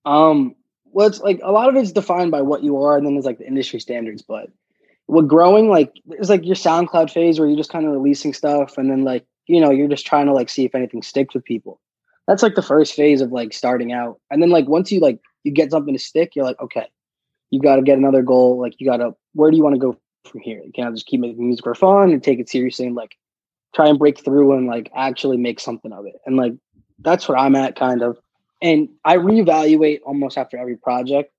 Um, well, it's like a lot of it's defined by what you are, and then there's like the industry standards. But with growing, like it's like your SoundCloud phase where you're just kind of releasing stuff, and then like you know you're just trying to like see if anything sticks with people. That's like the first phase of like starting out, and then like once you like you get something to stick, you're like okay, you got to get another goal. Like you got to where do you want to go from here? You can't just keep making music for fun and take it seriously and like try and break through and like actually make something of it. And like that's where I'm at kind of and I reevaluate almost after every project.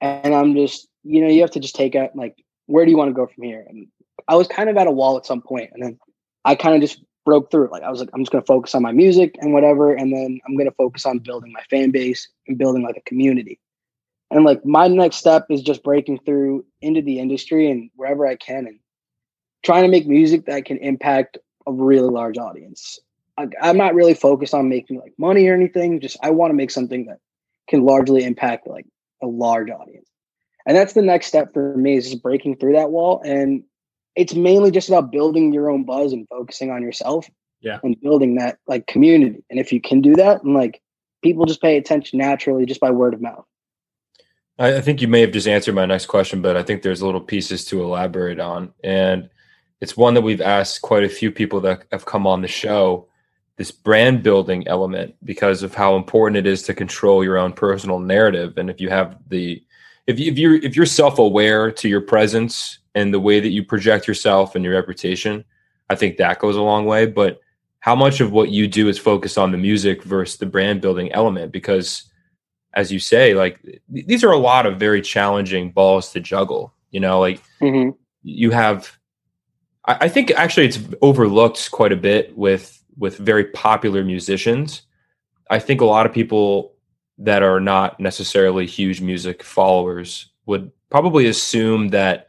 And I'm just, you know, you have to just take it like, where do you want to go from here? And I was kind of at a wall at some point, and then I kind of just broke through. Like I was like, I'm just gonna focus on my music and whatever, and then I'm gonna focus on building my fan base and building like a community. And like my next step is just breaking through into the industry and wherever I can and trying to make music that can impact a really large audience. I'm not really focused on making like money or anything. Just I want to make something that can largely impact like a large audience. And that's the next step for me is just breaking through that wall. And it's mainly just about building your own buzz and focusing on yourself. Yeah. And building that like community. And if you can do that, and like people just pay attention naturally just by word of mouth. I think you may have just answered my next question, but I think there's little pieces to elaborate on. And it's one that we've asked quite a few people that have come on the show this brand building element because of how important it is to control your own personal narrative and if you have the if you if you're if you're self-aware to your presence and the way that you project yourself and your reputation i think that goes a long way but how much of what you do is focused on the music versus the brand building element because as you say like these are a lot of very challenging balls to juggle you know like mm-hmm. you have I, I think actually it's overlooked quite a bit with with very popular musicians. I think a lot of people that are not necessarily huge music followers would probably assume that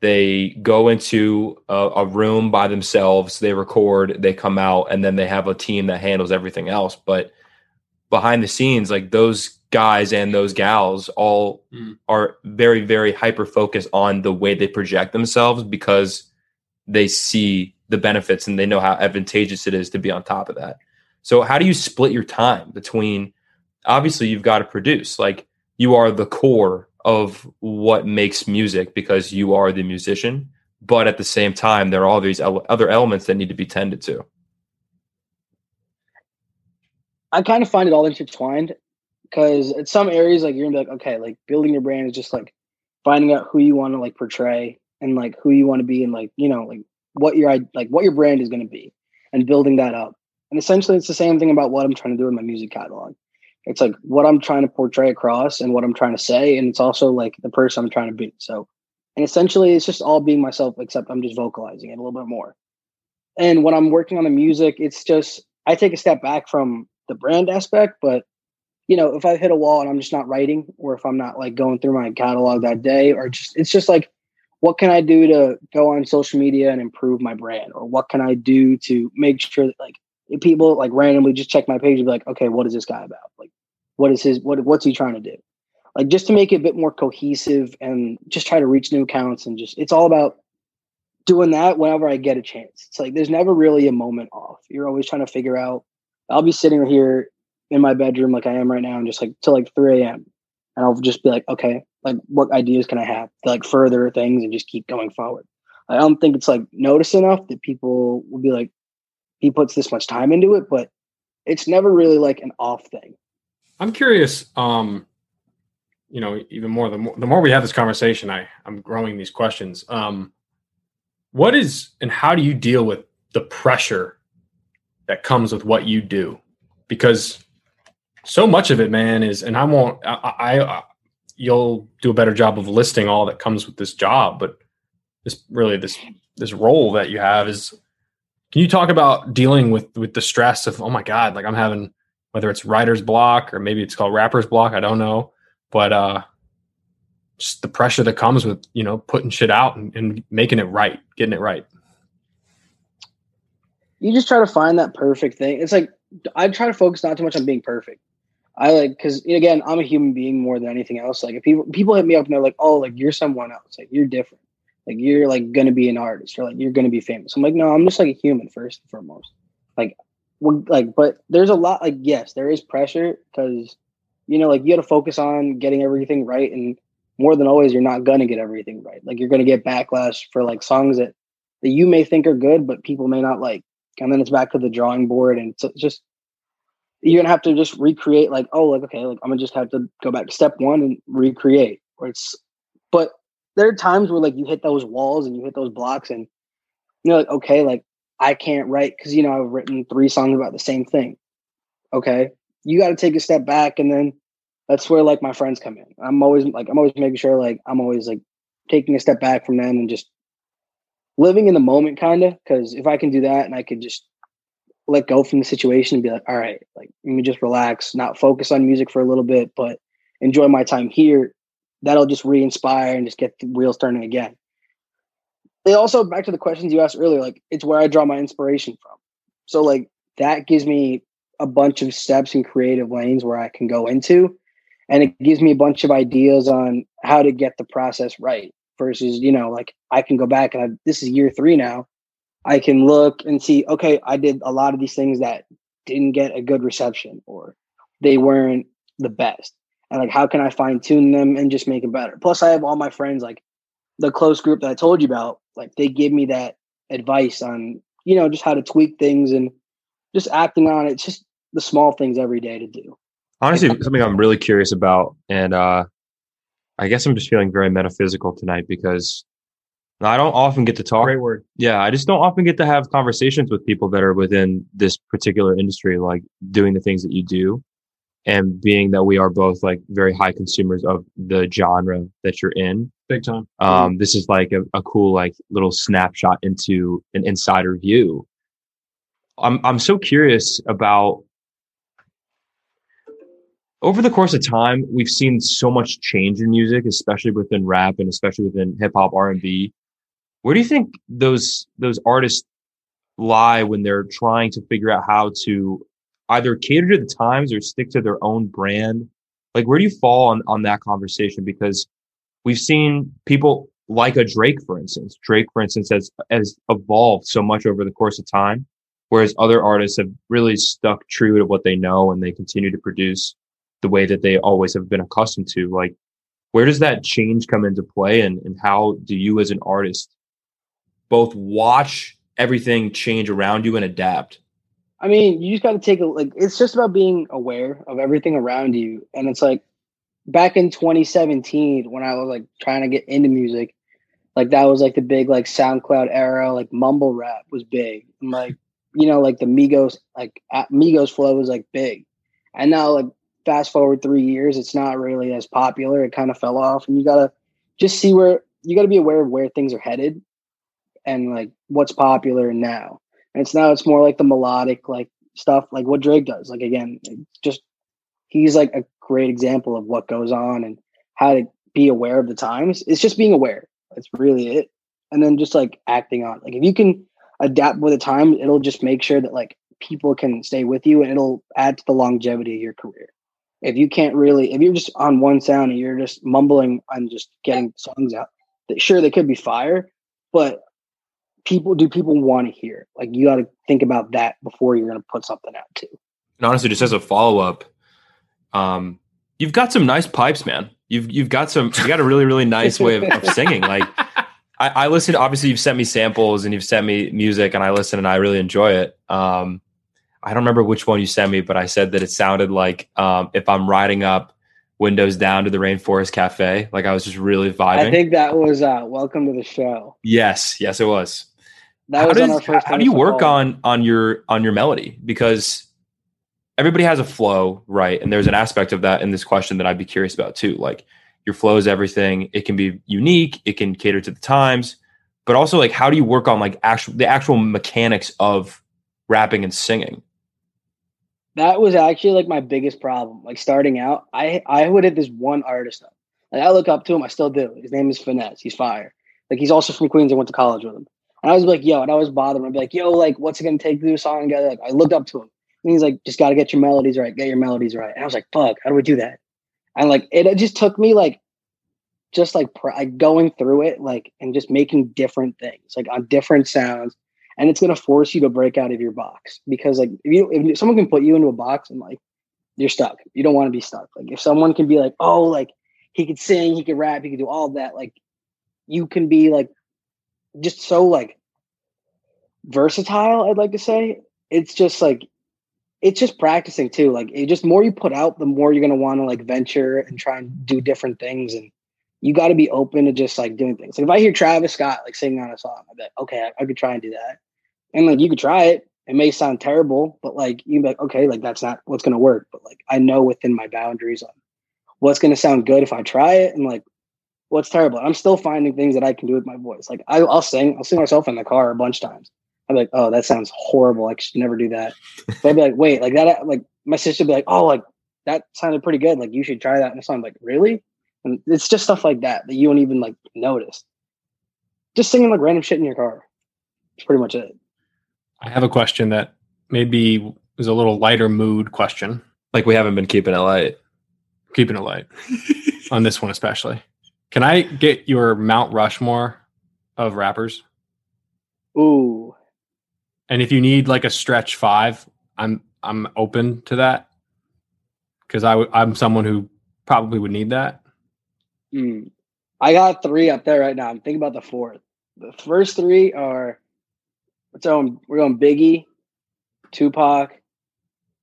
they go into a, a, room by themselves, they record, they come out, and then they have a team that handles everything else. But behind the scenes, like those guys and those gals all mm. are very, very hyper focused on the way they project themselves because they see the benefits and they know how advantageous it is to be on top of that. So how do you split your time between obviously you've got to produce like you are the core of what makes music because you are the musician, but at the same time there are all these ele- other elements that need to be tended to. I kind of find it all intertwined because in some areas like you're gonna be like okay like building your brand is just like finding out who you want to like portray and like who you want to be and like you know like what your like what your brand is to be and building that up. And essentially, it's the same thing about what I'm trying to do in my music catalog. It's like what I'm trying to portray across and what I'm trying to say, and it's also like the person I'm trying to be. So, and essentially, it's just all being myself, except I'm just vocalizing it a little bit more. And when I'm working on the music, it's just I take a step back from the brand aspect, but you know, if I hit a wall and I'm just not writing, or if I'm not like going through my catalog that day, or just it's just like what can I do to go on social media and improve my brand? Or what can I do to make sure that like people like randomly just check my page and be like, okay, what is this guy about? Like what is his what what's he trying to do? Like just to make it a bit more cohesive and just try to reach new accounts and just it's all about doing that whenever I get a chance. It's like there's never really a moment off. You're always trying to figure out I'll be sitting here in my bedroom like I am right now and just like till like 3 a.m. And I'll just be like, okay, like what ideas can I have to like further things and just keep going forward. I don't think it's like noticed enough that people will be like, he puts this much time into it, but it's never really like an off thing. I'm curious, um, you know, even more the more the more we have this conversation, I I'm growing these questions. Um, what is and how do you deal with the pressure that comes with what you do? Because so much of it, man, is and I won't I, I you'll do a better job of listing all that comes with this job. But this really this this role that you have is can you talk about dealing with with the stress of oh my god like i'm having whether it's writer's block or maybe it's called rapper's block i don't know but uh just the pressure that comes with you know putting shit out and, and making it right getting it right you just try to find that perfect thing. It's like I try to focus not too much on being perfect. I like because again, I'm a human being more than anything else. Like if people people hit me up and they're like, "Oh, like you're someone else. Like you're different. Like you're like gonna be an artist or like you're gonna be famous." I'm like, no, I'm just like a human first and foremost. Like, like, but there's a lot. Like, yes, there is pressure because you know, like you got to focus on getting everything right, and more than always, you're not gonna get everything right. Like you're gonna get backlash for like songs that that you may think are good, but people may not like and then it's back to the drawing board and it's just you're gonna have to just recreate like oh like okay like i'm gonna just have to go back to step one and recreate Or it's but there are times where like you hit those walls and you hit those blocks and you're like okay like i can't write because you know i've written three songs about the same thing. Okay you got to take a step back and then that's where like my friends come in. I'm always like i'm always making sure like i'm always like taking a step back from them and just living in the moment kind of because if i can do that and i could just let go from the situation and be like all right like let me just relax not focus on music for a little bit but enjoy my time here that'll just re-inspire and just get the wheels turning again. It also back to the questions you asked earlier like it's where i draw my inspiration from. So like that gives me a bunch of steps and creative lanes where i can go into and it gives me a bunch of ideas on how to get the process right versus you know like i can go back and I, this is year three now. I can look and see okay i did a lot of these things that didn't get a good reception or they weren't the best and like how can i fine tune them and just make it better plus i have all my friends like the close group that i told you about like they give me that advice on you know just how to tweak things and just acting on it it's just the small things every day to do honestly something i'm really curious about and uh I guess I'm just feeling very metaphysical tonight because I don't often get to talk. great word Yeah, I just don't often get to have conversations with people that are within this particular industry, like doing the things that you do. And being that we are both like very high consumers of the genre that you're in, big time um, this is like a, a cool like little snapshot into an insider view. I'm I'm so curious about over the course of time, we've seen so much change in music, especially within rap and especially within hip hop, R and B. Where do you think those those artists lie when they're trying to figure out how to either cater to the times or stick to their own brand? Like, where do you fall on on that conversation? Because we've seen people like a Drake, for instance. Drake, for instance, has has evolved so much over the course of time, whereas other artists have really stuck true to what they know and they continue to produce the way that they always have been accustomed to like where does that change come into play and, and how do you as an artist both watch everything change around you and adapt I mean, you just got to take a like. It's just about being aware of everything around you, and it's like back in 2017 when I was like trying to get into music, like that was like the big like SoundCloud era, like mumble rap was big, and like you know like the Migos like Migos flow was like big, and now like fast forward three years, it's not really as popular. It kind of fell off, and you gotta just see where you gotta be aware of where things are headed, and like what's popular now. And it's now it's more like the melodic like stuff, like what Drake does. Like again, just he's like a great example of what goes on and how to be aware of the times. It's just being aware. That's really it. And then just like acting on. Like if you can adapt with the time, it'll just make sure that like people can stay with you and it'll add to the longevity of your career if you can't really if you're just on one sound and you're just mumbling and just getting songs out sure they could be fire but people do people want to hear like you got to think about that before you're going to put something out too. And honestly just as a follow-up um you've got some nice pipes man. You've you've got some you got a really really nice way of, of singing. Like I, I listen obviously you've sent me samples and you've sent me music and i listen and i really enjoy it. Um I don't remember which one you sent me, but I said that it sounded like um, if I'm riding up windows down to the Rainforest Cafe, like I was just really vibing. I think that was uh, "Welcome to the Show." Yes, yes, it was. That how was does, on our first. how do you work on on your on your melody? Because everybody has a flow, right? And there's an aspect of that in this question that I'd be curious about too. Like your flow is everything. It can be unique. It can cater to the times. but also like how do you work on like actual the actual mechanics of rapping and singing? That was actually like my biggest problem. Like starting out, I I would hit this one artist up. Like I look up to him, I still do. His name is Finesse. He's fire. Like he's also from Queens. I went to college with him. And I was like, yo, and I was bothering him. I'd be like, yo, like, what's it gonna take to do a song together? Like, I looked up to him. And he's like, just gotta get your melodies right, get your melodies right. And I was like, fuck, how do we do that? And like it, it just took me like just like, pr- like going through it, like and just making different things, like on different sounds and it's going to force you to break out of your box because like if you if someone can put you into a box and like you're stuck. You don't want to be stuck. Like if someone can be like oh like he could sing he could rap he could do all that like you can be like just so like versatile i'd like to say. It's just like it's just practicing too. Like it just more you put out the more you're going to want to like venture and try and do different things and you got to be open to just like doing things. Like if i hear travis scott like singing on a song be like okay I, I could try and do that and like you could try it. It may sound terrible, but like you be like, okay, like that's not what's gonna work. But like I know within my boundaries on what's gonna sound good if I try it, and like what's terrible. I'm still finding things that I can do with my voice. Like I, will sing, I'll sing myself in the car a bunch of times. I'm like, oh, that sounds horrible. I should never do that. But I'd be like, wait, like that. Like my sister would be like, oh, like that sounded pretty good. Like you should try that. And so I'm like, really? And it's just stuff like that that you don't even like notice. Just singing like random shit in your car. it's pretty much it. I have a question that maybe is a little lighter mood question. Like we haven't been keeping it light. Keeping it light on this one especially. Can I get your Mount Rushmore of rappers? Ooh. And if you need like a stretch five, I'm I'm open to that because I w- I'm someone who probably would need that. Mm. I got three up there right now. I'm thinking about the fourth. The first three are so we're going Biggie, Tupac,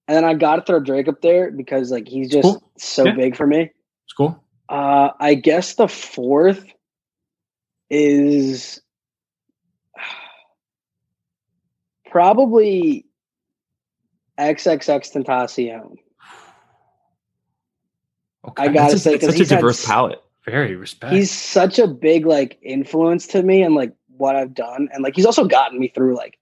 and then I got to throw Drake up there because like he's just cool. so yeah. big for me. It's cool. Uh, I guess the fourth is probably XXXTentacion. Okay. I gotta that's say, because he's a diverse had, palette. Very respect. He's such a big like influence to me, and like what I've done, and like he's also gotten me through like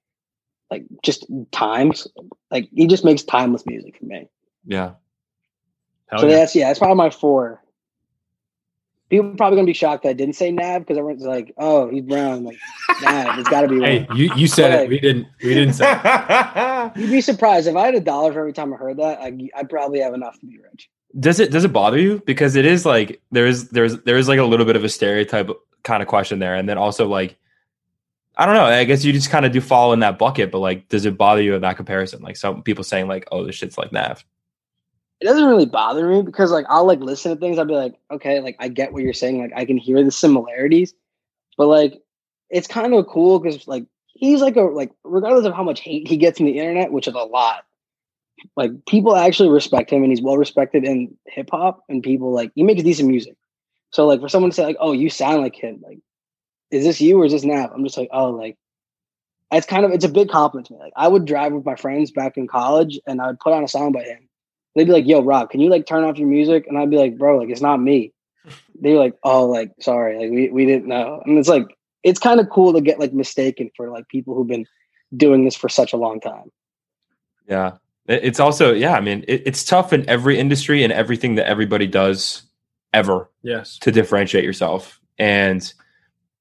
like just times. Like he just makes timeless music for me. Yeah. Hell so yeah. that's yeah, that's probably my four. People are probably gonna be shocked that I didn't say Nav because everyone's like, "Oh, he's brown." like, Nav, it's got to be. Hey, you, you said but, it. we didn't. We didn't say. you'd be surprised if I had a dollar for every time I heard that. I I probably have enough to be rich. Does it does it bother you because it is like there is there's there is like a little bit of a stereotype kind of question there, and then also like I don't know. I guess you just kind of do fall in that bucket, but like, does it bother you in that comparison? Like some people saying like, "Oh, this shit's like Nav." It doesn't really bother me because like I'll like listen to things. I'll be like, okay, like I get what you're saying. Like I can hear the similarities, but like it's kind of cool because like he's like a like regardless of how much hate he gets in the internet, which is a lot. Like people actually respect him, and he's well respected in hip hop, and people like he makes decent music. So like for someone to say like, "Oh, you sound like him," like is this you or is this Nav? I'm just like, oh, like it's kind of it's a big compliment to me. Like I would drive with my friends back in college and I would put on a song by him. They'd be like, yo, Rob, can you like turn off your music? And I'd be like, bro, like it's not me. They're like, oh, like sorry, like we, we didn't know. And it's like it's kind of cool to get like mistaken for like people who've been doing this for such a long time. Yeah. It's also, yeah, I mean, it, it's tough in every industry and everything that everybody does ever. Yes. To differentiate yourself. And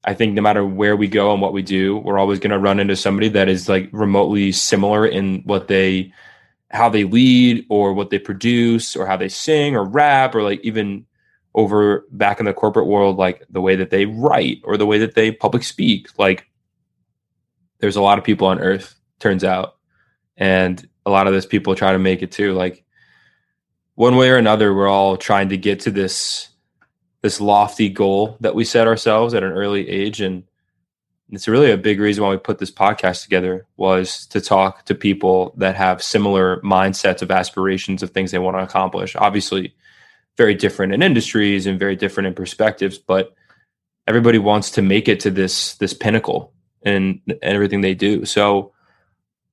I think no matter where we go and what we do, we're always going to run into somebody that is like remotely similar in what they, how they lead or what they produce or how they sing or rap or like even over back in the corporate world, like the way that they write or the way that they public speak. Like there's a lot of people on earth, turns out. And a lot of those people try to make it too. Like one way or another, we're all trying to get to this this lofty goal that we set ourselves at an early age. And it's really a big reason why we put this podcast together was to talk to people that have similar mindsets of aspirations of things they want to accomplish. Obviously very different in industries and very different in perspectives but everybody wants to make it to this this pinnacle in, in everything they do. So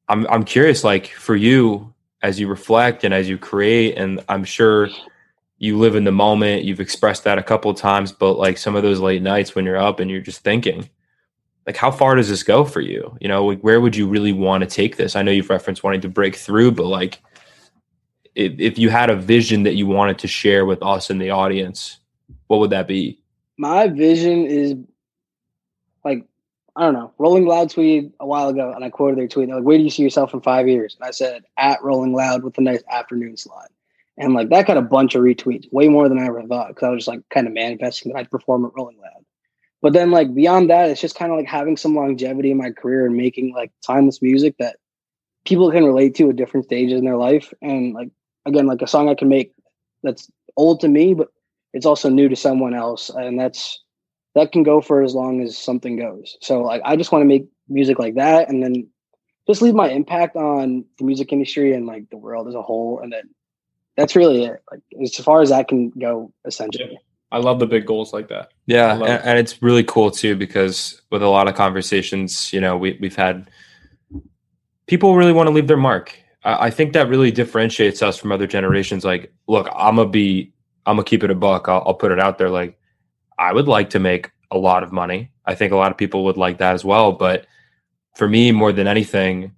i'm i'm curious like for you as you reflect and as you create and i'm sure you live in the moment. You've expressed that a couple of times, but like some of those late nights when you're up and you're just thinking, like how far does this go for you? You know, like where would you really want to take this? I know you've referenced wanting to break through, but like if, if you had a vision that you wanted to share with us in the audience, what would that be? My vision is like I don't know. Rolling Loud tweeted a while ago, and I quoted their tweet. Like, "Where do you see yourself in five years?" And I said, "At Rolling Loud with a nice afternoon slot." And like that got a bunch of retweets, way more than I ever thought, because I was just like kind of manifesting that I'd perform at Rolling Loud. But then like beyond that, it's just kind of like having some longevity in my career and making like timeless music that people can relate to at different stages in their life. And like again, like a song I can make that's old to me, but it's also new to someone else, and that's that can go for as long as something goes. So like I just want to make music like that, and then just leave my impact on the music industry and like the world as a whole, and then that's really it. Like as far as that can go, essentially. I love the big goals like that. Yeah, and, it. and it's really cool too because with a lot of conversations, you know, we we've had people really want to leave their mark. I, I think that really differentiates us from other generations. Like, look, I'm gonna be, I'm gonna keep it a buck. I'll, I'll put it out there. Like, I would like to make a lot of money. I think a lot of people would like that as well. But for me, more than anything,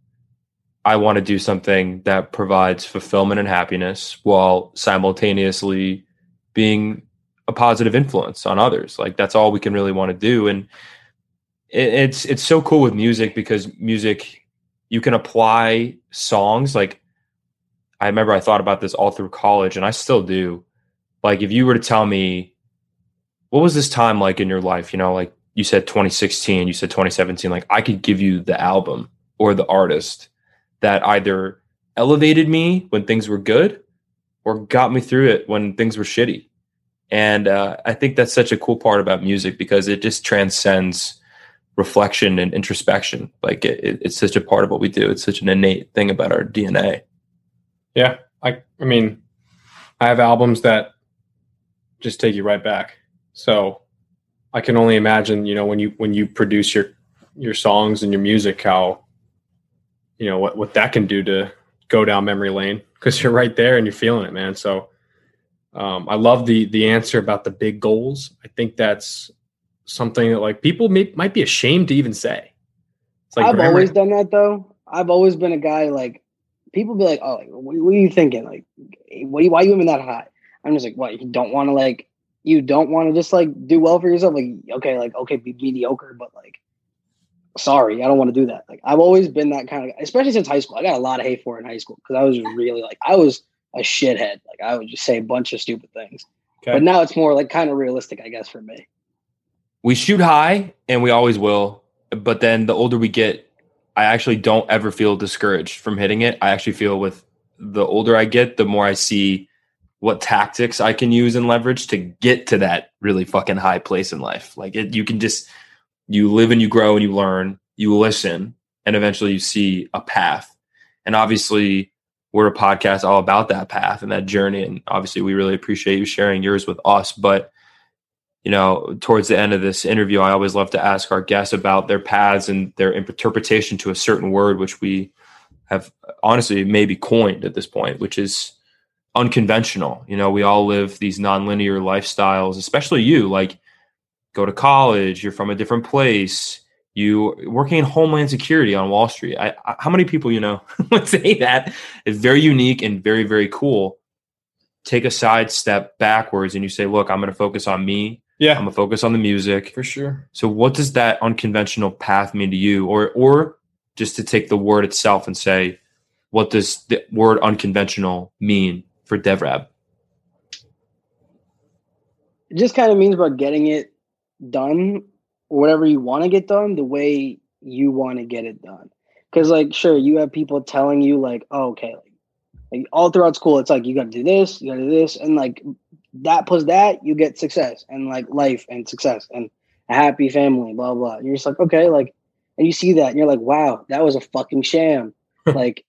I want to do something that provides fulfillment and happiness while simultaneously being a positive influence on others. Like that's all we can really want to do. And it, it's it's so cool with music because music you can apply songs like I remember I thought about this all through college and I still do. Like if you were to tell me what was this time like in your life, you know, like you said 2016, you said 2017, like I could give you the album or the artist that either elevated me when things were good or got me through it when things were shitty. And uh, I think that's such a cool part about music because it just transcends reflection and introspection. Like it, it, it's such a part of what we do. It's such an innate thing about our DNA. Yeah, I I mean, I have albums that just take you right back. So I can only imagine, you know, when you when you produce your your songs and your music, how you know what what that can do to go down memory lane because you're right there and you're feeling it, man. So um, I love the the answer about the big goals. I think that's something that like people may, might be ashamed to even say. It's like I've remember- always done that though. I've always been a guy like people be like, "Oh, like, what, what are you thinking? Like, what? Are you, why are you aiming that high?" I'm just like, "What? You don't want to like, you don't want to just like do well for yourself? Like, okay, like okay, be mediocre, but like, sorry, I don't want to do that. Like, I've always been that kind of, guy, especially since high school. I got a lot of hate for it in high school because I was really like, I was a shithead. Like, I would just say a bunch of stupid things. Okay. But now it's more like kind of realistic, I guess, for me. We shoot high and we always will. But then the older we get, I actually don't ever feel discouraged from hitting it. I actually feel with the older I get, the more I see what tactics I can use and leverage to get to that really fucking high place in life. Like it, you can just you live and you grow and you learn, you listen, and eventually you see a path. And obviously, we're a podcast all about that path and that journey. And obviously, we really appreciate you sharing yours with us. But you know, towards the end of this interview, I always love to ask our guests about their paths and their interpretation to a certain word, which we have honestly maybe coined at this point, which is unconventional. You know, we all live these nonlinear lifestyles, especially you, like go to college, you're from a different place, you working in homeland security on Wall Street. I, I how many people you know would say that is very unique and very, very cool. Take a side step backwards and you say, look, I'm going to focus on me. yeah, I'm going to focus on the music. for sure. So what does that unconventional path mean to you? Or or just to take the word itself and say, what does the word unconventional mean for DevRab? it just kind of means about getting it done whatever you want to get done the way you want to get it done. Because like sure you have people telling you like oh, okay like, like all throughout school it's like you got to do this you got to do this and like that plus that you get success and like life and success and a happy family blah blah and you're just like okay like and you see that and you're like wow that was a fucking sham. Like,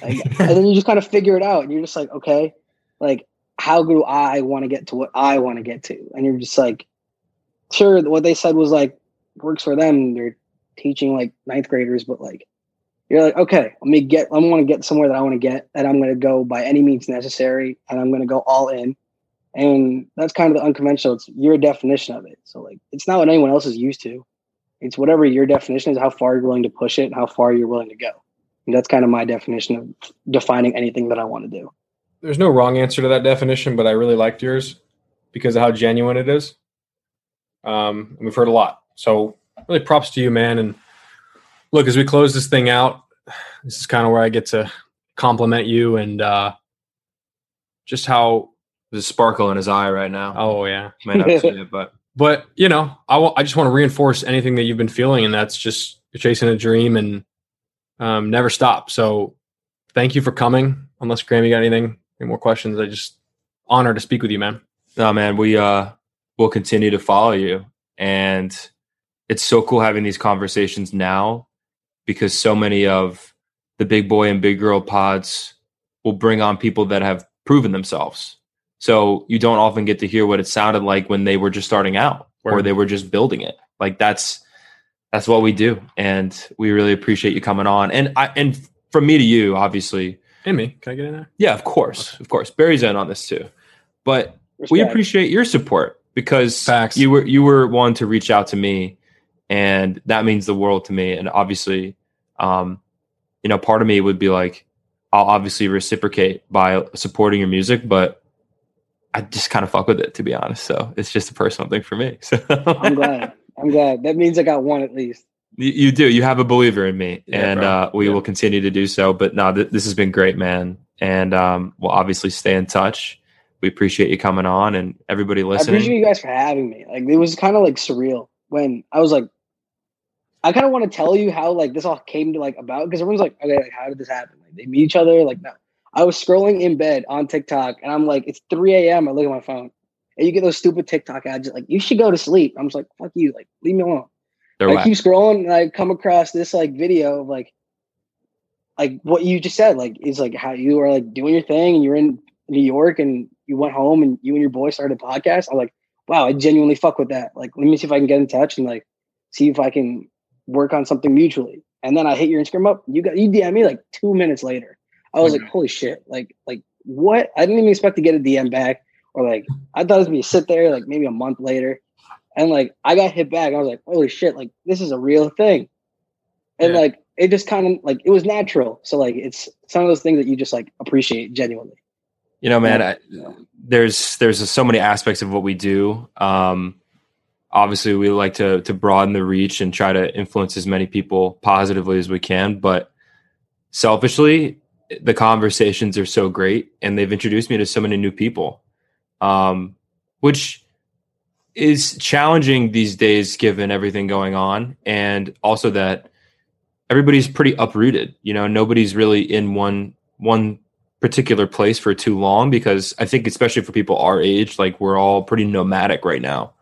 like and then you just kind of figure it out and you're just like okay like how do I want to get to what I want to get to? And you're just like, sure, what they said was like works for them. They're teaching like ninth graders, but like you're like, okay, let me get I want to get somewhere that I want to get, and I'm gonna go by any means necessary, and I'm gonna go all in. And that's kind of the unconventional. It's your definition of it. So like it's not what anyone else is used to. It's whatever your definition is, how far you're willing to push it, and how far you're willing to go. And that's kind of my definition of defining anything that I want to do. There's no wrong answer to that definition, but I really liked yours because of how genuine it is. Um, and we've heard a lot. So really props to you, man. And look, as we close this thing out, this is kind of where I get to compliment you and uh, just how. There's a sparkle in his eye right now. Oh yeah, Might not see it, but but you know, I I just want to reinforce anything that you've been feeling, and that's just you're chasing a dream and um, never stop. So thank you for coming. Unless Graham, you got anything, any more questions? I just honor to speak with you, man. no, man, we uh will continue to follow you, and it's so cool having these conversations now because so many of the big boy and big girl pods will bring on people that have proven themselves. So you don't often get to hear what it sounded like when they were just starting out or they were just building it. Like that's that's what we do, and we really appreciate you coming on. And I and from me to you, obviously, And me, can I get in there? yeah, of course, of course, Barry's in on this too, but we appreciate your support because Facts. you were you were one to reach out to me, and that means the world to me. And obviously, um, you know, part of me would be like, I'll obviously reciprocate by supporting your music, but I just kind of fuck with it to be honest. So it's just a personal thing for me. So I'm glad. I'm glad. That means I got one at least. You, you do. You have a believer in me, Yeah, and bro. uh, we Yeah. will continue to do so. But no, th- this has been great, man. And um, we'll obviously stay in touch. We appreciate you coming on, and everybody listening. I appreciate you guys for having me. Like it was kind of like surreal when I was like, I kind of want to tell you how like this all came to like about because everyone's like, okay, like, how did this happen? Like they meet each other? Like no, I was scrolling in bed on TikTok and I'm like, it's 3 a.m. I look at my phone and you get those stupid TikTok ads like you should go to sleep. I'm just like, fuck you, like leave me alone. I whack. keep scrolling and I come across this like video of like like what you just said, like is like how you are like doing your thing and you're in New York and you went home and you and your boy started a podcast. I'm like, wow, I genuinely fuck with that. Like, let me see if I can get in touch and like see if I can work on something mutually. And then I hit your Instagram up. You got you DM me like two minutes later. I was like, holy shit! Like, like what? I didn't even expect to get a DM back, or like I thought it was gonna sit there like maybe a month later, and like I got hit back. I was like, holy shit! Like this is a real thing, and Yeah. like it just kind of like it was natural. So like it's some of those things that you just like appreciate genuinely. You know, man. I, there's there's so many aspects of what we do. Um, obviously, we like to to broaden the reach and try to influence as many people positively as we can. But selfishly, the conversations are so great, and they've introduced me to so many new people, um, which is challenging these days given everything going on, and also that everybody's pretty uprooted. You know, nobody's really in one one particular place for too long because I think especially for people our age, like we're all pretty nomadic right now.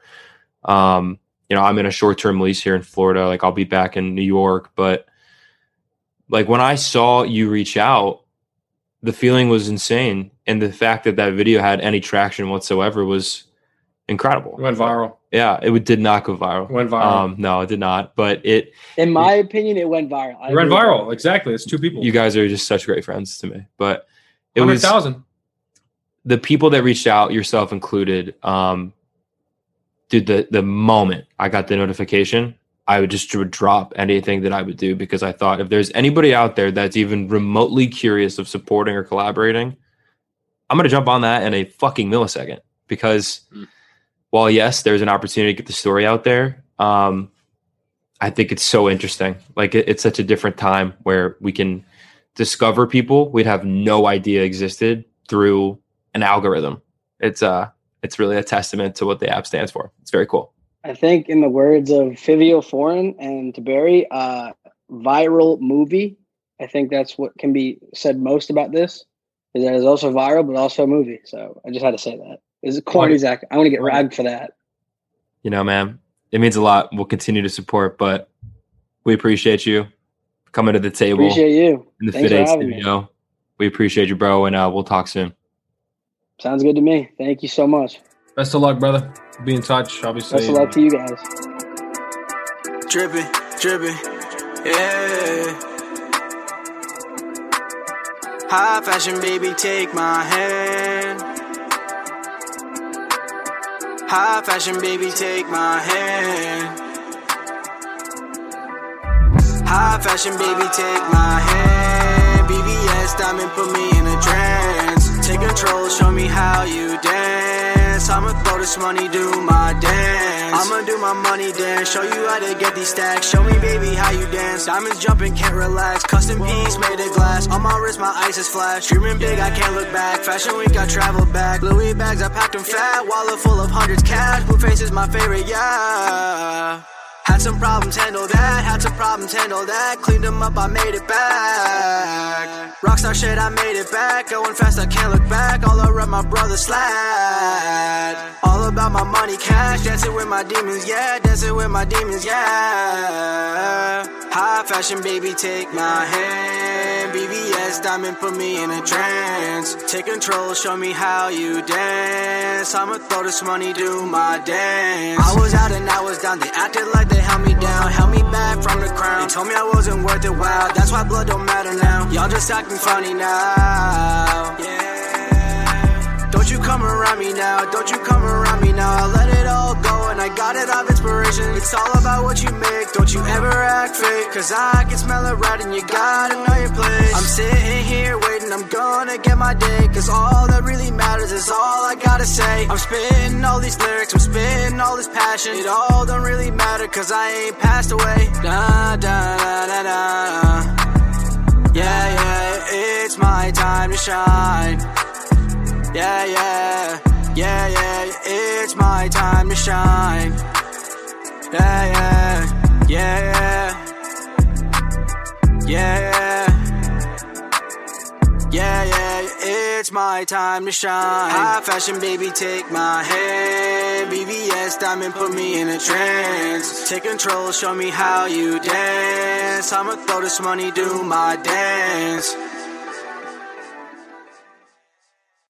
Um, you know, I'm in a short term lease here in Florida. Like I'll be back in New York, but like when I saw you reach out, the feeling was insane, and the fact that that video had any traction whatsoever was incredible. It went viral. Yeah, it did not go viral. It went viral. Um, no, it did not. But it, In my opinion, it went viral. I it went viral. Exactly. It's two people. you guys are just such great friends to me. But it was thousand. the people that reached out, yourself included, um, dude, the the moment I got the notification, I would just would drop anything that I would do because I thought if there's anybody out there that's even remotely curious of supporting or collaborating, I'm gonna jump on that in a fucking millisecond. Because while yes, there's an opportunity to get the story out there, um, I think it's so interesting. Like it, it's such a different time where we can discover people we'd have no idea existed through an algorithm. It's uh it's really a testament to what the app stands for. It's very cool. I think, in the words of Fivio Foreign and to Barry, uh, viral movie. I think that's what can be said most about this. Is that it's also viral, but also a movie. So I just had to say that. Is it corny. Zach? I want to get ragged for that. You know, man, it means a lot. We'll continue to support, but we appreciate you coming to the table Appreciate you. in the Thanks Fit for 8 having me. We appreciate you, bro, and uh, we'll talk soon. Sounds good to me. Thank you so much. Best of luck, brother. Be in touch. Obviously. Best of luck to you guys. Dripping, dripping, yeah. High fashion, baby, take my hand. High fashion, baby, take my hand. High fashion, baby, take my hand. VVS diamond, put me in a trance. Take control, show me how you dance. I'ma throw this money, do my dance. I'ma do my money dance, show you how to get these stacks. Show me, baby, how you dance. Diamonds jumping, can't relax. Custom piece made of glass. On my wrist, my ice is flash. Dreaming big, I can't look back. Fashion week, I travel back. Louis bags, I packed them fat. Wallet full of hundreds cash. Blue face is my favorite, yeah. Had some problems, handle that. Had some problems, handle that. Cleaned them up, I made it back. Rockstar shit, I made it back. Going fast, I can't look back. All around my brother slide. All about my money, cash. Dancing with my demons, yeah. Dancing with my demons, yeah. High fashion, baby, take my hand. VVS diamond, put me in a trance. Take control, show me how you dance. I'ma throw this money, do my dance. I was out and I was down. They acted like they held me down, held me back from the crown. They told me I wasn't worth it. Wow, that's why blood don't matter now. Y'all just acting funny now. Yeah. Don't you come around me now. Don't you come around me now. I let it all go and I got it off inspiration. It's all about what you make. Don't you ever act fake. Cause I can smell it right and you gotta know your place. I'm sitting here waiting. I'm gonna get my day. Cause all that really matters is all I gotta say. I'm spitting all these lyrics. I'm spitting all this passion. It all don't really matter cause I ain't passed away. Da da da da da. Yeah, yeah, it's my time to shine. Yeah, yeah, yeah, yeah, it's my time to shine. Yeah, yeah, yeah, yeah, yeah. Yeah, yeah, it's my time to shine. High fashion, baby, take my hand. VVS diamond, put me in a trance. Take control, show me how you dance. I'ma throw this money, do my dance.